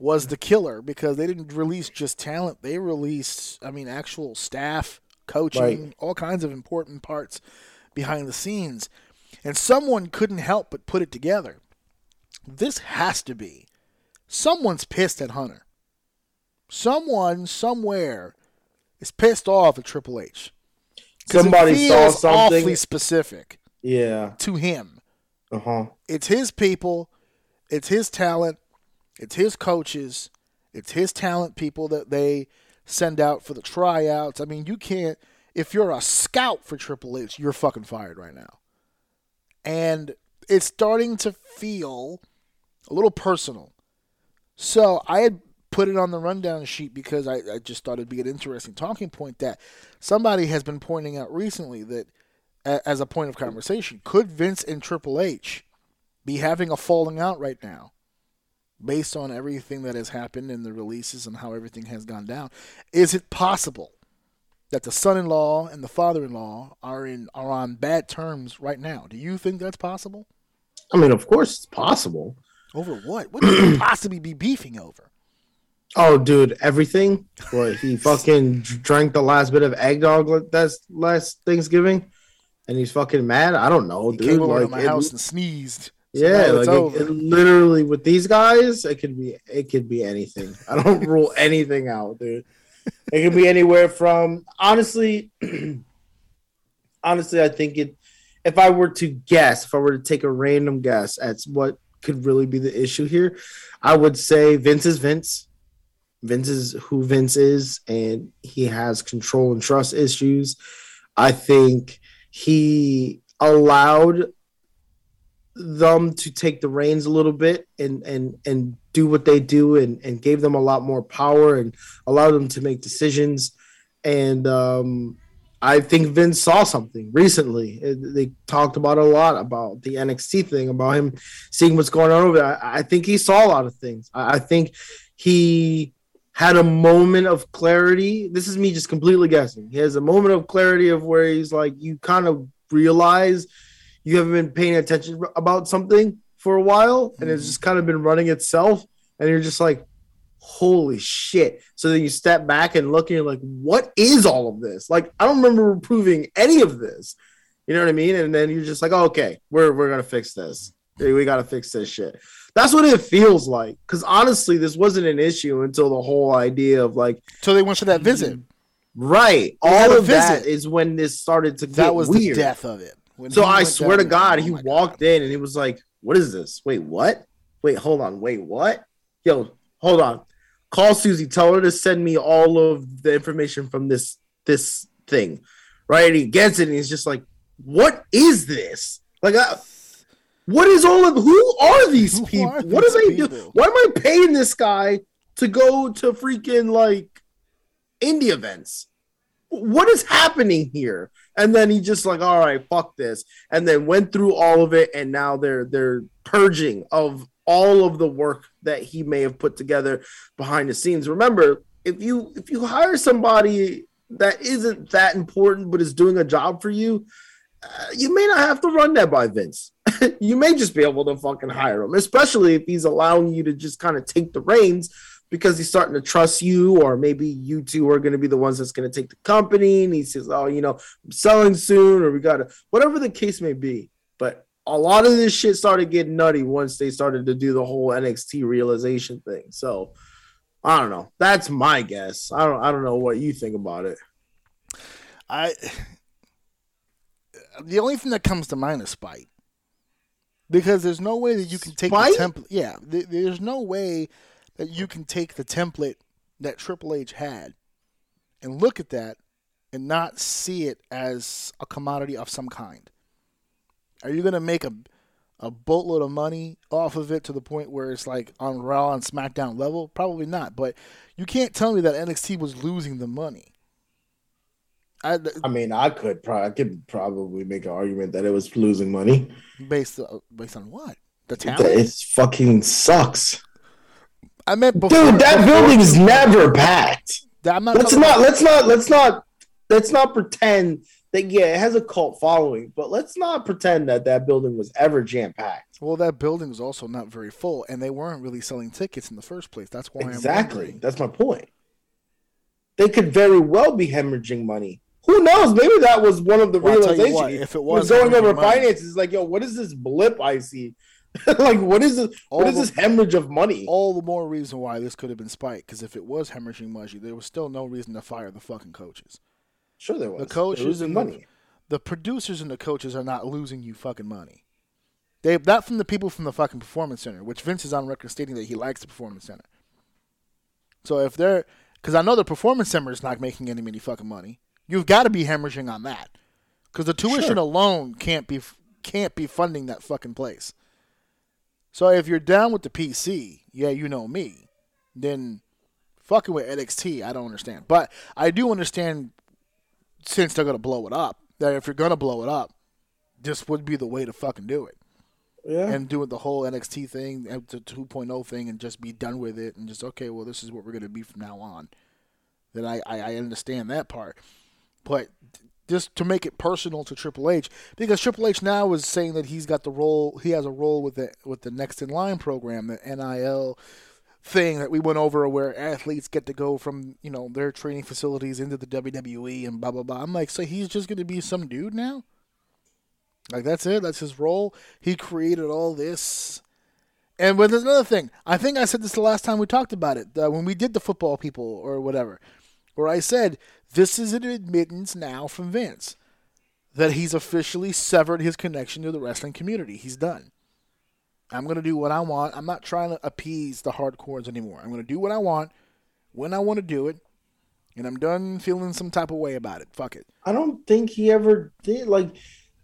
was the killer because they didn't release just talent they released i mean actual staff coaching Right. all kinds of important parts behind the scenes and someone couldn't help but put it together this has to be someone's pissed at hunter someone somewhere is pissed off at triple h 'Cause it Somebody saw feels awfully something. specific Yeah. to him Uh huh. it's his people, it's his talent, it's his coaches, it's his talent people that they send out for the tryouts. I mean, you can't if you're a scout for Triple H, you're fucking fired right now. And it's starting to feel a little personal. So I had put it on the rundown sheet because I, I just thought it'd be an interesting talking point that somebody has been pointing out recently that as a point of conversation, could Vince and Triple H be having a falling out right now based on everything that has happened in the releases and how everything has gone down? Is it possible that the son-in-law and the father-in-law are in are on bad terms right now? Do you think that's possible? I mean, of course, it's possible. Over what? What could they possibly be beefing over? Oh, dude, everything. What he fucking drank the last bit of eggnog like that's last Thanksgiving, and he's fucking mad. I don't know, He dude. came over like, to my it- house and sneezed. So yeah, like it, it literally with these guys, it could be it could be anything. I don't (laughs) rule anything out, dude. It could be anywhere from honestly, (clears throat) honestly, I think it. If I were to guess, if I were to take a random guess at what could really be the issue here, I would say Vince is Vince. Vince is who Vince is, and he has control and trust issues. I think he allowed them to take the reins a little bit and and and do what they do and and gave them a lot more power and allowed them to make decisions and um I think Vince saw something recently. It- They talked about a lot about the NXT thing, about him seeing what's going on over there. I, I think he saw a lot of things. I, I think he had a moment of clarity. This is me just completely guessing. He has a moment of clarity of where he's like, you kind of realize you haven't been paying attention about something for a while, and it's mm-hmm. just kind of been running itself, and you're just like, holy shit. So then you step back and look and you're like, what is all of this? Like, I don't remember proving any of this. You know what I mean? And then you're just like, oh, okay, we're we're gonna fix this. We gotta fix this shit. That's what it feels like. Because honestly, this wasn't an issue until the whole idea of like, So they went to that visit. right? They All of that visit. is when this started to get That was weird. the death of it. When So I swear to God, oh he oh walked in and he was like, "What is this? Wait, what? Wait, hold on. Wait, what? Yo, hold on. Call Susie. Tell her to send me all of the information from this this thing." Right? And he gets it and he's just like, "What is this? Like, I, what is all of? Who are these people? are what these they do? Why am I paying this guy to go to freaking like indie events?" What is happening here? and then he just like all right fuck this and then went through all of it and now they're they're purging of all of the work that he may have put together behind the scenes remember if you if you hire somebody that isn't that important but is doing a job for you uh, you may not have to run that by Vince. (laughs) you may just be able to fucking hire him, especially if he's allowing you to just kind of take the reins because he's starting to trust you, or maybe you two are going to be the ones that's going to take the company. And he says, "Oh, you know, I'm selling soon," or we got to whatever the case may be. A lot of this shit started getting nutty once they started to do the whole NXT realization thing. So I don't know. That's my guess. I don't. I don't know what you think about it. I the only thing that comes to mind is spite. Because there's no way that you can take Spite? the template. Yeah, th- there's no way that you can take the template that Triple H had and look at that and not see it as a commodity of some kind. Are you going to make a a boatload of money off of it to the point where it's like on Raw and SmackDown level? Probably not. But you can't tell me that NXT was losing the money. I, I mean, I could probably I could probably make an argument that it was losing money. Based uh, based on what? The talent. It fucking sucks, I meant before. dude. That before- building is never packed. I'm not Let's not. about- Let's not. Let's not. Let's not pretend that yeah, it has a cult following, but let's not pretend that that building was ever jam packed. Well, that building was also not very full, and they weren't really selling tickets in the first place. That's why I'm Exactly. That's my point. They could very well be hemorrhaging money. Who knows? Maybe that was one of the Well, I'll tell you realizations. what, if it was going over money- finances. Like, yo, what is this blip I see? (laughs) like, what is this? All What is the- this hemorrhage of money? All the more reason why this could have been spiked. because if it was hemorrhaging money, there was still no reason to fire the fucking coaches. Sure, there was. The coaches and the- money. The producers and the coaches are not losing you fucking money. They not from the people from the fucking performance center, which Vince is on record stating that he likes the performance center. So if they're, because I know the performance center is not making any any fucking money, you've got to be hemorrhaging on that, because the tuition Sure. alone can't be can't be funding that fucking place. So if you're down with the PC, yeah, you know me, then fucking with NXT, I don't understand. But I do understand since they're gonna blow it up, that if you're gonna blow it up, this would be the way to fucking do it. Yeah. And do it the whole NXT thing, uh, the 2.0 thing, and just be done with it, and just okay, well, this is what we're gonna be from now on. Then I I, I understand that part, but just to make it personal to Triple H, because Triple H now is saying that he's got the role, he has a role with the with the Next in Line program, the NIL thing that we went over where athletes get to go from you know their training facilities into the WWE and blah blah blah. I'm like, so he's just gonna be some dude now? Like that's it? That's his role. He created all this. And but there's another thing. I think I said this the last time we talked about it uh, when we did the football people or whatever, where I said this is an admittance now from Vince that he's officially severed his connection to the wrestling community. He's done. I'm going to do what I want. I'm not trying to appease the hardcores anymore. I'm going to do what I want when I want to do it. And I'm done feeling some type of way about it. Fuck it. I don't think he ever did. Like,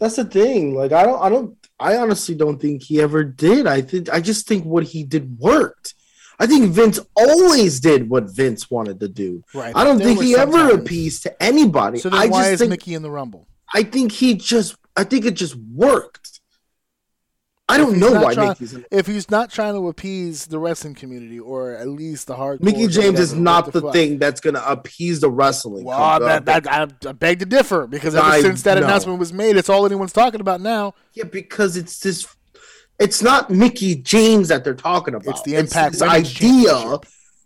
that's the thing. Like, I don't, I don't, I honestly don't think he ever did. I think, I just think what he did worked. I think Vince always did what Vince wanted to do. Right. I don't think he ever appeased to anybody. So then I why just is think, Mickie in the Rumble? I think he just, I think it just worked. I don't know why trying- Mickie's in. If he's not trying to appease the wrestling community or at least the hardcore, Mickie James is not the, thing that's going to appease the wrestling. Well, that, I, I beg to differ because ever I since that know. announcement was made, it's all anyone's talking about now. Yeah, because it's this. It's not Mickie James that they're talking about. It's the Impact this idea.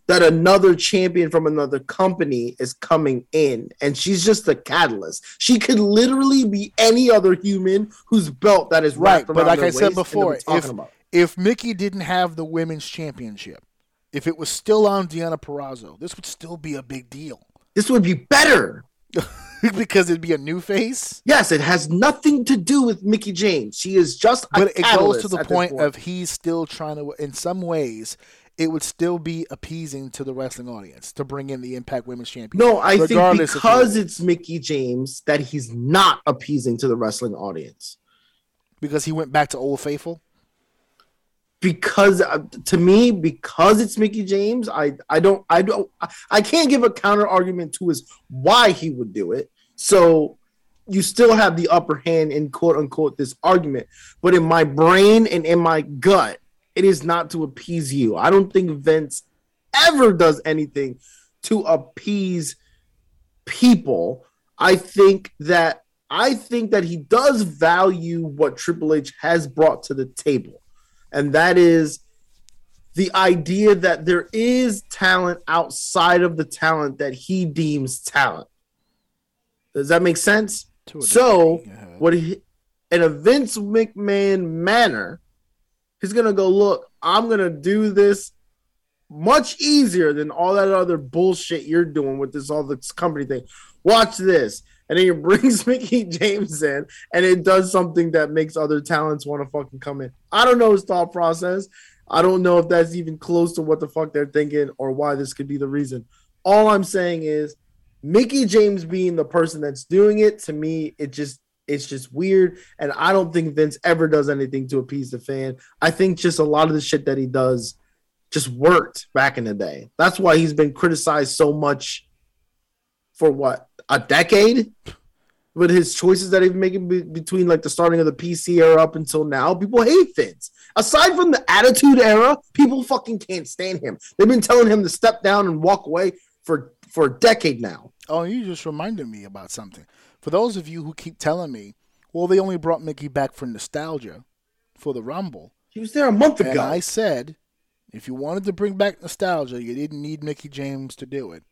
That another champion from another company is coming in, and she's just the catalyst. She could literally be any other human whose belt that is Right, but like I said waist and they're before, if about. if Mickie didn't have the women's championship, if it was still on Deonna Purrazzo, this would still be a big deal This would be better. (laughs) because it'd be a new face. Yes, it has nothing to do with Mickie James. She is just a But it goes to the point of he's still trying to, in some ways, it would still be appeasing to the wrestling audience to bring in the Impact Women's Champion. No, I think because it's Mickie James that he's not appeasing to the wrestling audience. because he went back to Old Faithful. Because uh, to me, because it's Mickie James, I I don't I don't I- I can't give a counter argument to his why he would do it. So you still have the upper hand in quote unquote this argument. But in my brain and in my gut, it is not to appease you. I don't think Vince ever does anything to appease people. I think that I think that he does value what Triple H has brought to the table. And that is the idea that there is talent outside of the talent that he deems talent. Does that make sense? So, what he, in a Vince McMahon manner, he's gonna go, look, I'm gonna do this much easier than all that other bullshit you're doing with this all this company thing. Watch this. And then he (laughs) brings Mickie James in and it does something that makes other talents want to fucking come in. I don't know his thought process. I don't know if that's even close to what the fuck they're thinking or why this could be the reason. All I'm saying is Mickie James being the person that's doing it to me, it just it's just weird. And I don't think Vince ever does anything to appease the fan. I think just a lot of the shit that he does just worked back in the day. That's why he's been criticized so much for what a decade with his choices that he's making be- between like the starting of the PC era up until now. People hate Vince. Aside from the Attitude Era, people fucking can't stand him. They've been telling him to step down and walk away for for a decade now. Oh, you just reminded me about something. For those of you who keep telling me, well, they only brought Mickie back for nostalgia for the Rumble. He was there a month ago. And. I said, if you wanted to bring back nostalgia, you didn't need Mickie James to do it.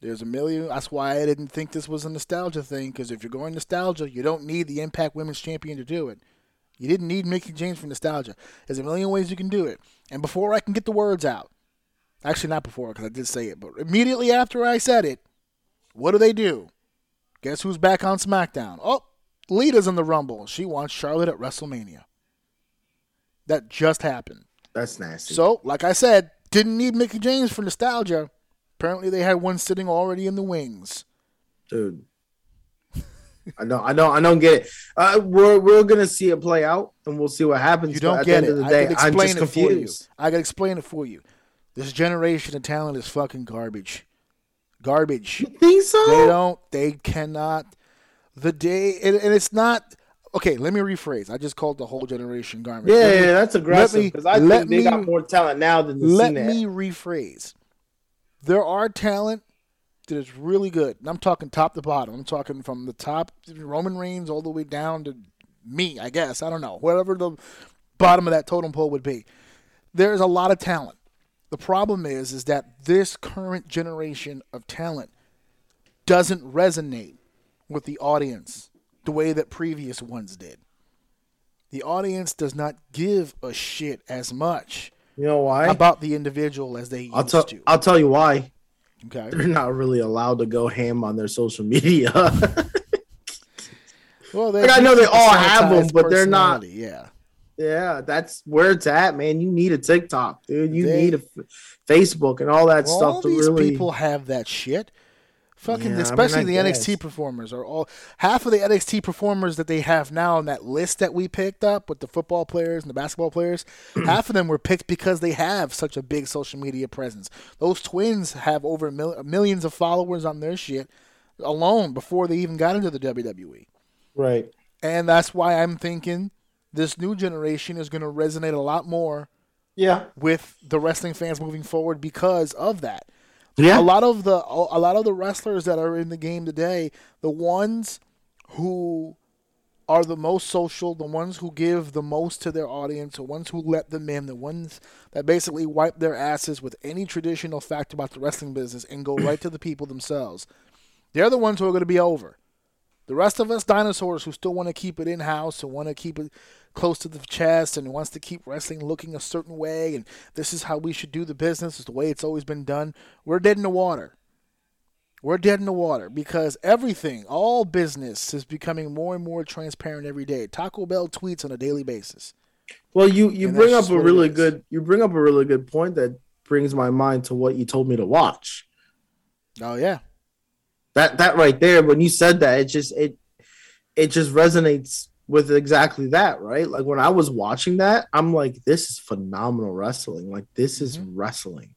There's a million. That's why I didn't think this was a nostalgia thing. Because if you're going nostalgia, you don't need the Impact Women's Champion to do it. You didn't need Mickie James for nostalgia. There's a million ways you can do it. And before I can get the words out, actually not before because I did say it, but immediately after I said it, what do they do? Guess who's back on SmackDown? Oh, Lita's in the Rumble. She wants Charlotte at WrestleMania. That just happened. That's nasty. So, like I said, didn't need Mickie James for nostalgia. Apparently, they had one sitting already in the wings. dude. I know, I know, I don't get it. Uh, we're we're gonna see it play out, and we'll see what happens. You don't at get the it. end of the I day, can I'm explain just it for you. confused. I can explain it for you. This generation of talent is fucking garbage. Garbage. You think so? They don't. They cannot. The day, and, and it's not. Okay, let me rephrase. I just called the whole generation garbage. yeah, me- yeah, that's aggressive me- because I think they got more talent now than the let me had. rephrase. There are talent that is really good. And I'm talking top to bottom. I'm talking from the top, Roman Reigns, all the way down to me, I guess. I don't know. Whatever the bottom of that totem pole would be. There's a lot of talent. The problem is, is that this current generation of talent doesn't resonate with the audience the way that previous ones did. The audience does not give a shit as much You know why? about the individual as they used I'll tell to. I'll tell you why. Okay. They're not really allowed to go ham on their social media. (laughs) Well, Like, I know they all have them, but they're not- Yeah. Yeah, that's where it's at, man. You need a TikTok, dude. You They- need a f- Facebook and all that Well, stuff all to these really. people have that shit. Fucking, Yeah, I mean, especially I the guess. NXT performers are all half of the NXT performers that they have now on that list that we picked up with the football players and the basketball players. (clears throat) half of them were picked because they have such a big social media presence. Those twins have over mil- millions of followers on their shit alone before they even got into the WWE. right. And that's why I'm thinking this new generation is going to resonate a lot more Yeah. with the wrestling fans moving forward because of that. Yeah. A lot of the a lot of the wrestlers that are in the game today, the ones who are the most social, the ones who give the most to their audience, the ones who let them in, the ones that basically wipe their asses with any traditional fact about the wrestling business and go right to the people themselves. They're the ones who are going to be over. The rest of us dinosaurs who still want to keep it in house and want to keep it close to the chest and wants to keep wrestling looking a certain way and this is how we should do the business, is the way it's always been done. We're dead in the water. We're dead in the water because everything, all business is becoming more and more transparent every day. Taco Bell tweets on a daily basis. Well, you you And bring up a really good you bring up a really good point that brings my mind to what you told me to watch. Oh yeah. That that right there, when you said that, it just it it just resonates with exactly that, right? Like when I was watching that, I'm like, this is phenomenal wrestling. Like this is Mm-hmm. wrestling.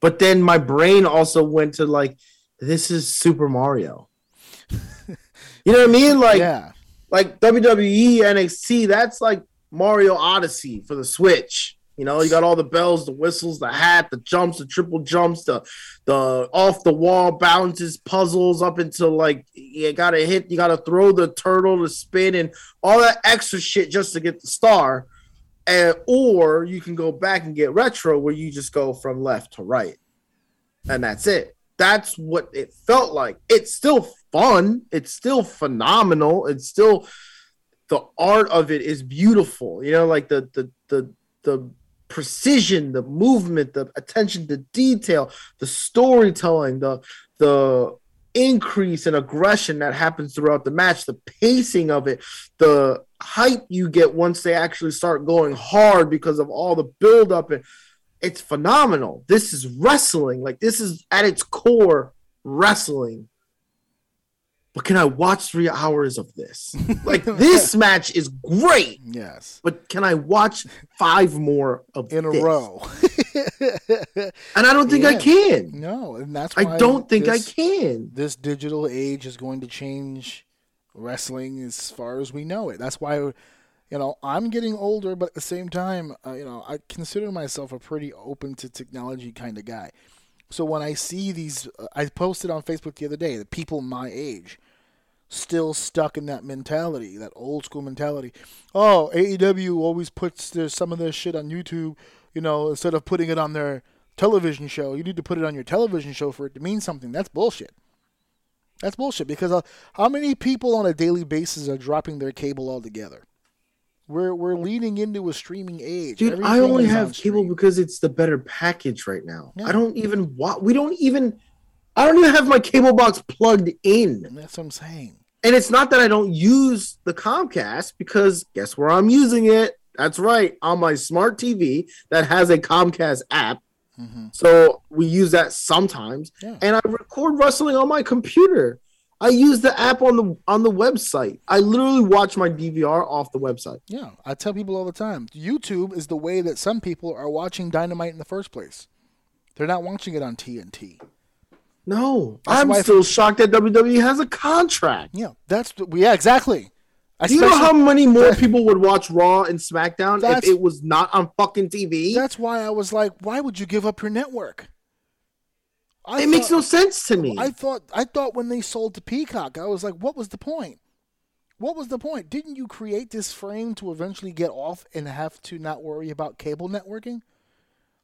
But then my brain also went to like, this is Super Mario. (laughs) you know what I mean? Like yeah. like WWE NXT, that's like Mario Odyssey for the Switch. You know, you got all the bells, the whistles, the hat, the jumps, the triple jumps, the the off the wall bounces, puzzles up until like you gotta hit, you gotta throw the turtle to spin and all that extra shit just to get the star. And or you can go back and get retro where you just go from left to right. And that's it. That's what it felt like. It's still fun. It's still phenomenal. It's still the art of it is beautiful. You know, like the the the the precision, the movement, the attention to detail, the storytelling, the the increase in aggression that happens throughout the match, the pacing of it, the hype you get once they actually start going hard because of all the build up and it's phenomenal. This is wrestling. Like this is at its core wrestling. But can I watch three hours of this? (laughs) Like this match is great, Yes. but can I watch five more of In a this? row. (laughs) And I don't think I can. no, and that's why I don't think this, I can. This digital age is going to change wrestling as far as we know it. That's why, you know, I'm getting older, but at the same time, uh, you know, I consider myself a pretty open to technology kind of guy. So when I see these, uh, I posted on Facebook the other day the people my age still stuck in that mentality, that old school mentality. Oh, AEW always puts their, some of their shit on YouTube, you know, instead of putting it on their television show. You need to put it on your television show for it to mean something. That's bullshit. That's bullshit because uh, how many people on a daily basis are dropping their cable altogether? We're we're leading into a streaming age. Dude, I only have on cable because it's the better package right now. Yeah. I don't even want we don't even I don't even have my cable box plugged in. That's what I'm saying. And it's not that I don't use the Comcast because guess where I'm using it? That's right, on my smart TV that has a Comcast app. hmm So we use that sometimes. Yeah. And I record wrestling on my computer. I use the app on the on the website. I literally watch my DVR off the website. Yeah, I tell people all the time. YouTube is the way that some people are watching Dynamite in the first place. They're not watching it on TNT. No, That's I'm still shocked that WWE has a contract. Yeah, that's yeah, exactly. Do you know how many more people would watch Raw and SmackDown if it was not on fucking TV? That's why I was like, why would you give up your network? I it makes no sense to me. I thought I thought when they sold to Peacock, I was like, what was the point? What was the point? Didn't you create this frame to eventually get off and have to not worry about cable networking?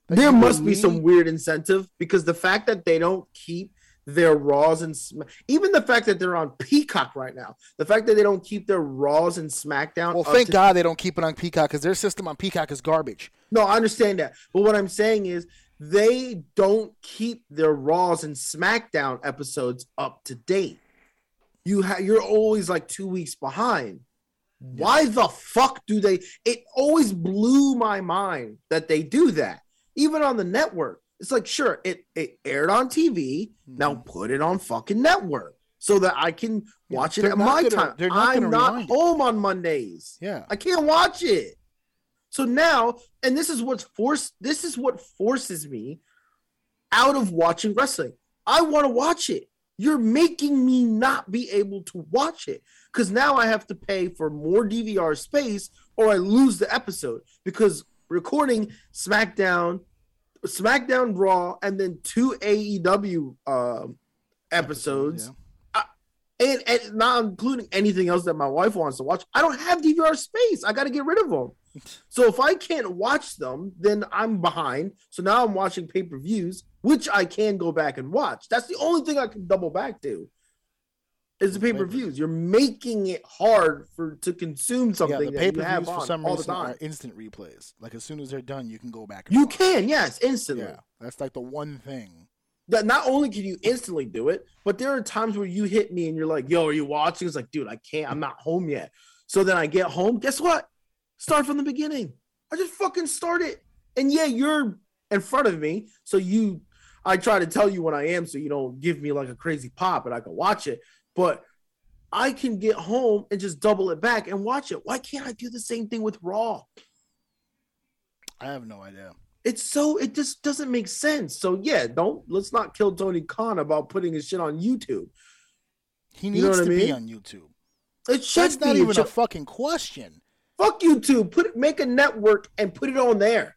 There must be some weird incentive because the fact that they don't keep their Raws and Sm- even the fact that they're on Peacock right now, the fact that they don't keep their Raws and SmackDown. Well, thank to- God they don't keep it on Peacock because their system on Peacock is garbage. No, I understand that, but what I'm saying is they don't keep their Raws and SmackDown episodes up to date. You ha- you're always like two weeks behind. Why the fuck do they? It always blew my mind that they do that, even on the network. It's like, sure, it it aired on TV. Now put it on fucking network so that I can Mm-hmm. Yeah, watch it at my gonna- time. not I'm not rewind home on Mondays. Yeah. I can't watch it. So now, and this is what's forced. This is what forces me out of watching wrestling. I want to watch it. You're making me not be able to watch it because now I have to pay for more DVR space or I lose the episode because recording SmackDown, SmackDown Raw, and then two AEW um, episodes Yeah. and, and not including anything else that my wife wants to watch. I don't have DVR space. I got to get rid of them. (laughs) So if I can't watch them, then I'm behind. So now I'm watching pay per views, which I can go back and watch. That's the only thing I can double back to. Is the pay per views? You're making it hard for to consume something yeah, the pay per views for some reason are instant replays. Like as soon as they're done, you can go back. You watch. can, yes, instantly. Yeah, that's like the one thing. That not only can you instantly do it, but there are times where you hit me and you're like, "Yo, are you watching?" It's like, dude, I can't. I'm not home yet. So then I get home. Guess what? Start from the beginning. I just fucking start it. And yeah, you're in front of me, so you. I try to tell you when I am, so you don't give me like a crazy pop, and I can watch it. But I can get home and just double it back and watch it. Why can't I do the same thing with Raw? I have no idea. It's so it just doesn't make sense. So yeah, don't let's not kill Tony Khan about putting his shit on YouTube. He You needs know to I be on YouTube. It should That's not be. It even a fucking question. fuck YouTube. Put it, make a network and put it on there.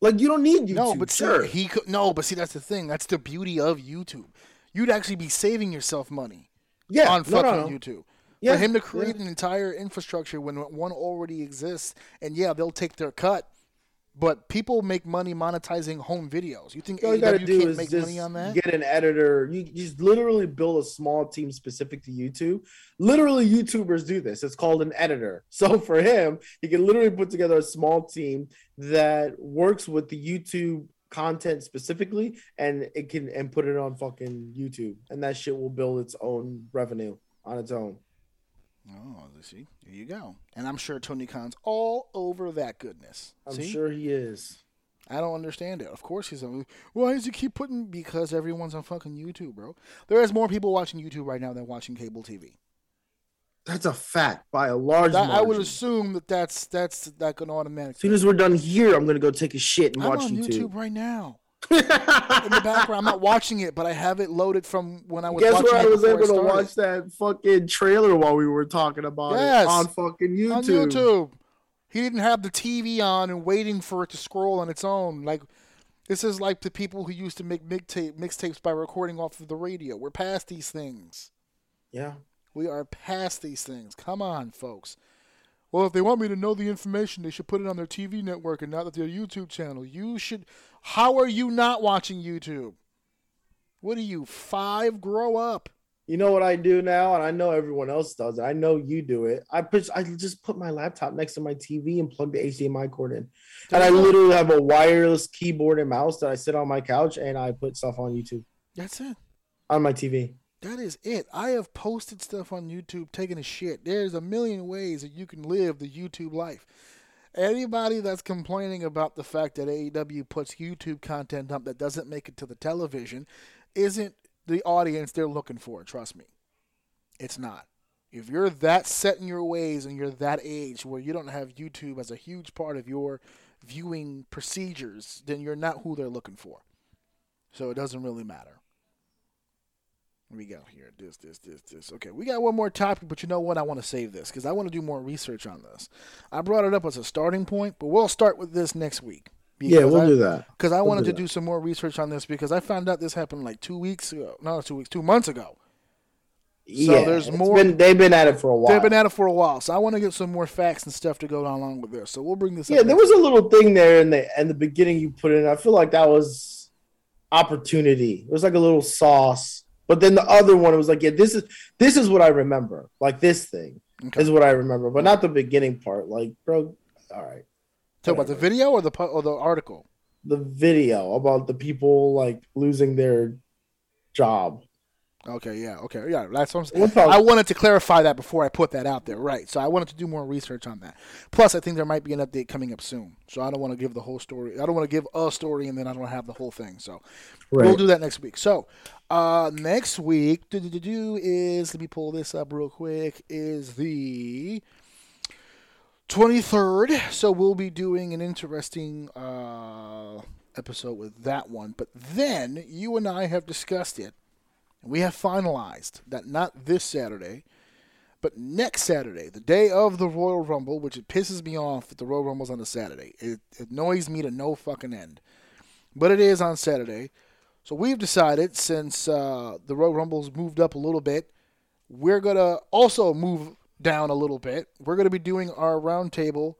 Like you don't need YouTube. no, but see, sure. he could. No, but see, that's the thing. That's the beauty of YouTube. You'd actually be saving yourself money yeah, on fucking no, no. YouTube. Yeah, For him to yeah. create an entire infrastructure when one already exists, and yeah, they'll take their cut. But people make money monetizing home videos. You think All you gotta do can't is make just money on that? get an editor. You just literally build a small team specific to YouTube. Literally, YouTubers do this. It's called an editor. (laughs) So for him, he can literally put together a small team that works with the YouTube content specifically, and it can and put it on fucking YouTube, and that shit will build its own revenue on its own. Oh, see, here you go. And I'm sure Tony Khan's all over that goodness. I'm see? sure he is. I don't understand it. Of course he's on. Why does he keep putting? Because everyone's on fucking YouTube, bro. There is more people watching YouTube right now than watching cable TV. That's a fact by a large That, I would assume that that's that's that can automatic. As soon as we're done here, I'm gonna go take a shit and I'm watch on YouTube. YouTube. right now (laughs) in the background. I'm not watching it, but I have it loaded from when I was. Guess where I was able to watch that fucking trailer while we were talking about Yes. it on fucking YouTube. on YouTube. He didn't have the TV on and waiting for it to scroll on its own. Like this is like the people who used to make mixtape mixtapes by recording off of the radio. We're past these things. Yeah. We are past these things. Come on, folks. Well, if they want me to know the information, they should put it on their TV network and not their YouTube channel. You should. How are you not watching YouTube? What are you, five? Grow up. You know what I do now, and I know everyone else does. it. I know you do it. I put I just put my laptop next to my TV and plug the HDMI cord in, and I literally have a wireless keyboard and mouse that I sit on my couch and I put stuff on YouTube That's it. on my TV. That is it. I have posted stuff on YouTube taking a shit. There's a million ways that you can live the YouTube life. Anybody that's complaining about the fact that AEW puts YouTube content up that doesn't make it to the television isn't the audience they're looking for, trust me. It's not. If you're that set in your ways and you're that age where you don't have YouTube as a huge part of your viewing procedures, then you're not who they're looking for. So it doesn't really matter. We go here. This, this, this, this. Okay, we got one more topic, but you know what? I want to save this because I want to do more research on this. I brought it up as a starting point, but we'll start with this next week. Yeah, we'll I, do that. Because I We'll wanted do to that. do some more research on this because I found out this happened like two weeks ago. No, two weeks, two months ago. yeah, there's more- Been, they've been at it for a while. They've been at it for a while, so I want to get some more facts and stuff to go along with this. So we'll bring this. yeah, there was a little thing there in the in the beginning you put in. I feel like that was opportunity. It was like a little sauce. But then the other one was like, yeah, this is this is what I remember. Like this thing Okay. is what I remember, but not the beginning part. Like, bro, all right. Talk about the video or the or the article. The video about the people like losing their job. Okay, yeah, okay, yeah. That's what I'm saying. I wanted to clarify that before I put that out there, right? So I wanted to do more research on that. Plus, I think there might be an update coming up soon, so I don't want to give the whole story. I don't want to give a story and then I don't have the whole thing. So we'll do that next week. So uh, next week, do, do, do, do is let me pull this up real quick. Is the 23rd. So we'll be doing an interesting uh, episode with that one. But then you and I have discussed it. And we have finalized that not this Saturday, but next Saturday, the day of the Royal Rumble, which it pisses me off that the Royal Rumble's on a Saturday. It, it annoys me to no fucking end. But it is on Saturday. So we've decided, since uh, the Royal Rumble's moved up a little bit, we're going to also move down a little bit. We're going to be doing our roundtable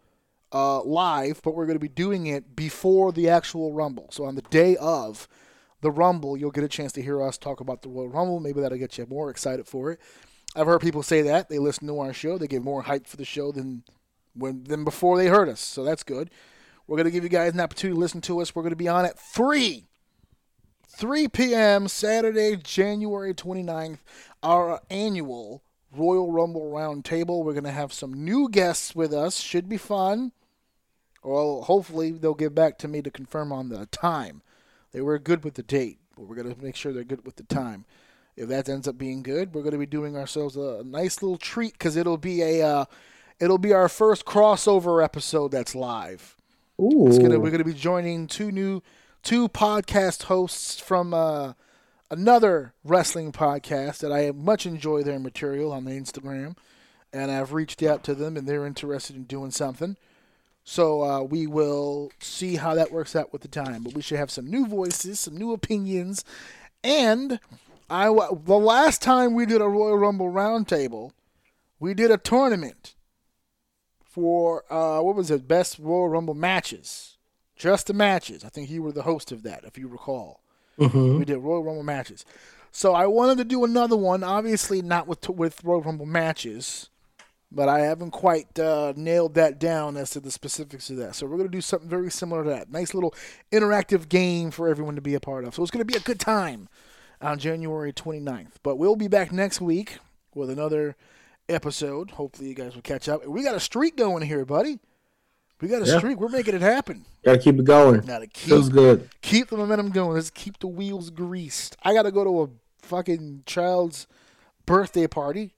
uh, live, but we're going to be doing it before the actual Rumble. So on the day of the Rumble, you'll get a chance to hear us talk about the Royal Rumble. Maybe that'll get you more excited for it. I've heard people say that they listen to our show, they get more hype for the show than when than before they heard us. So that's good. We're gonna give you guys an opportunity to listen to us. We're gonna be on at three. 3 p.m. Saturday, January 29th, our annual Royal Rumble Roundtable. We're going to have some new guests with us. Should be fun. Well, hopefully they'll get back to me to confirm on the time. They were good with the date, but we're going to make sure they're good with the time. If that ends up being good, we're going to be doing ourselves a nice little treat because it'll be a uh, it'll be our first crossover episode that's live. Ooh. It's gonna, we're going to be joining two new two podcast hosts from uh, another wrestling podcast that I much enjoy their material on the Instagram, and I've reached out to them and they're interested in doing something. So uh, we will see how that works out with the time. But we should have some new voices, some new opinions, and I the last time we did a Royal Rumble roundtable, we did a tournament for uh, what was it? Best Royal Rumble matches, just the matches. I think you were the host of that, if you recall. Mhm. We did Royal Rumble matches. So I wanted to do another one, obviously not with with Royal Rumble matches, but I haven't quite uh, nailed that down as to the specifics of that. So we're going to do something very similar to that. Nice little interactive game for everyone to be a part of. So it's going to be a good time on January 29th. But we'll be back next week with another episode. Hopefully you guys will catch up. We got a streak going here, buddy. We got a Yeah. streak. We're making it happen. Gotta keep it going. Gotta keep Feels good. keep the momentum going. Let's keep the wheels greased. I got to go to a fucking child's birthday party,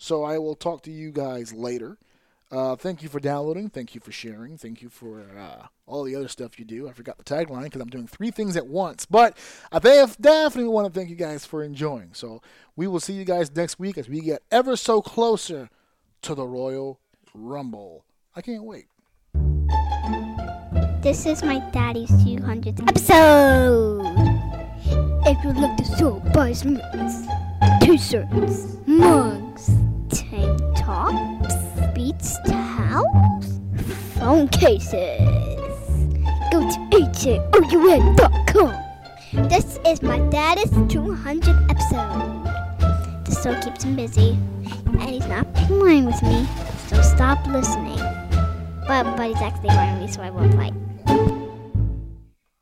so I will talk to you guys later. Uh, thank you for downloading. Thank you for sharing. Thank you for uh, all the other stuff you do. I forgot the tagline because I'm doing three things at once. But I definitely want to thank you guys for enjoying. So we will see you guys next week as we get ever so closer to the Royal Rumble. I can't wait. This is my daddy's 200th episode. If you'd like to so buy some merch, t-shirts, mugs, tops, beats towels, phone cases, go to haoun.com. This is my dad's 200th episode. This still keeps him busy, and he's not playing with me, so stop listening. But, but he's actually running me, so I won't fight.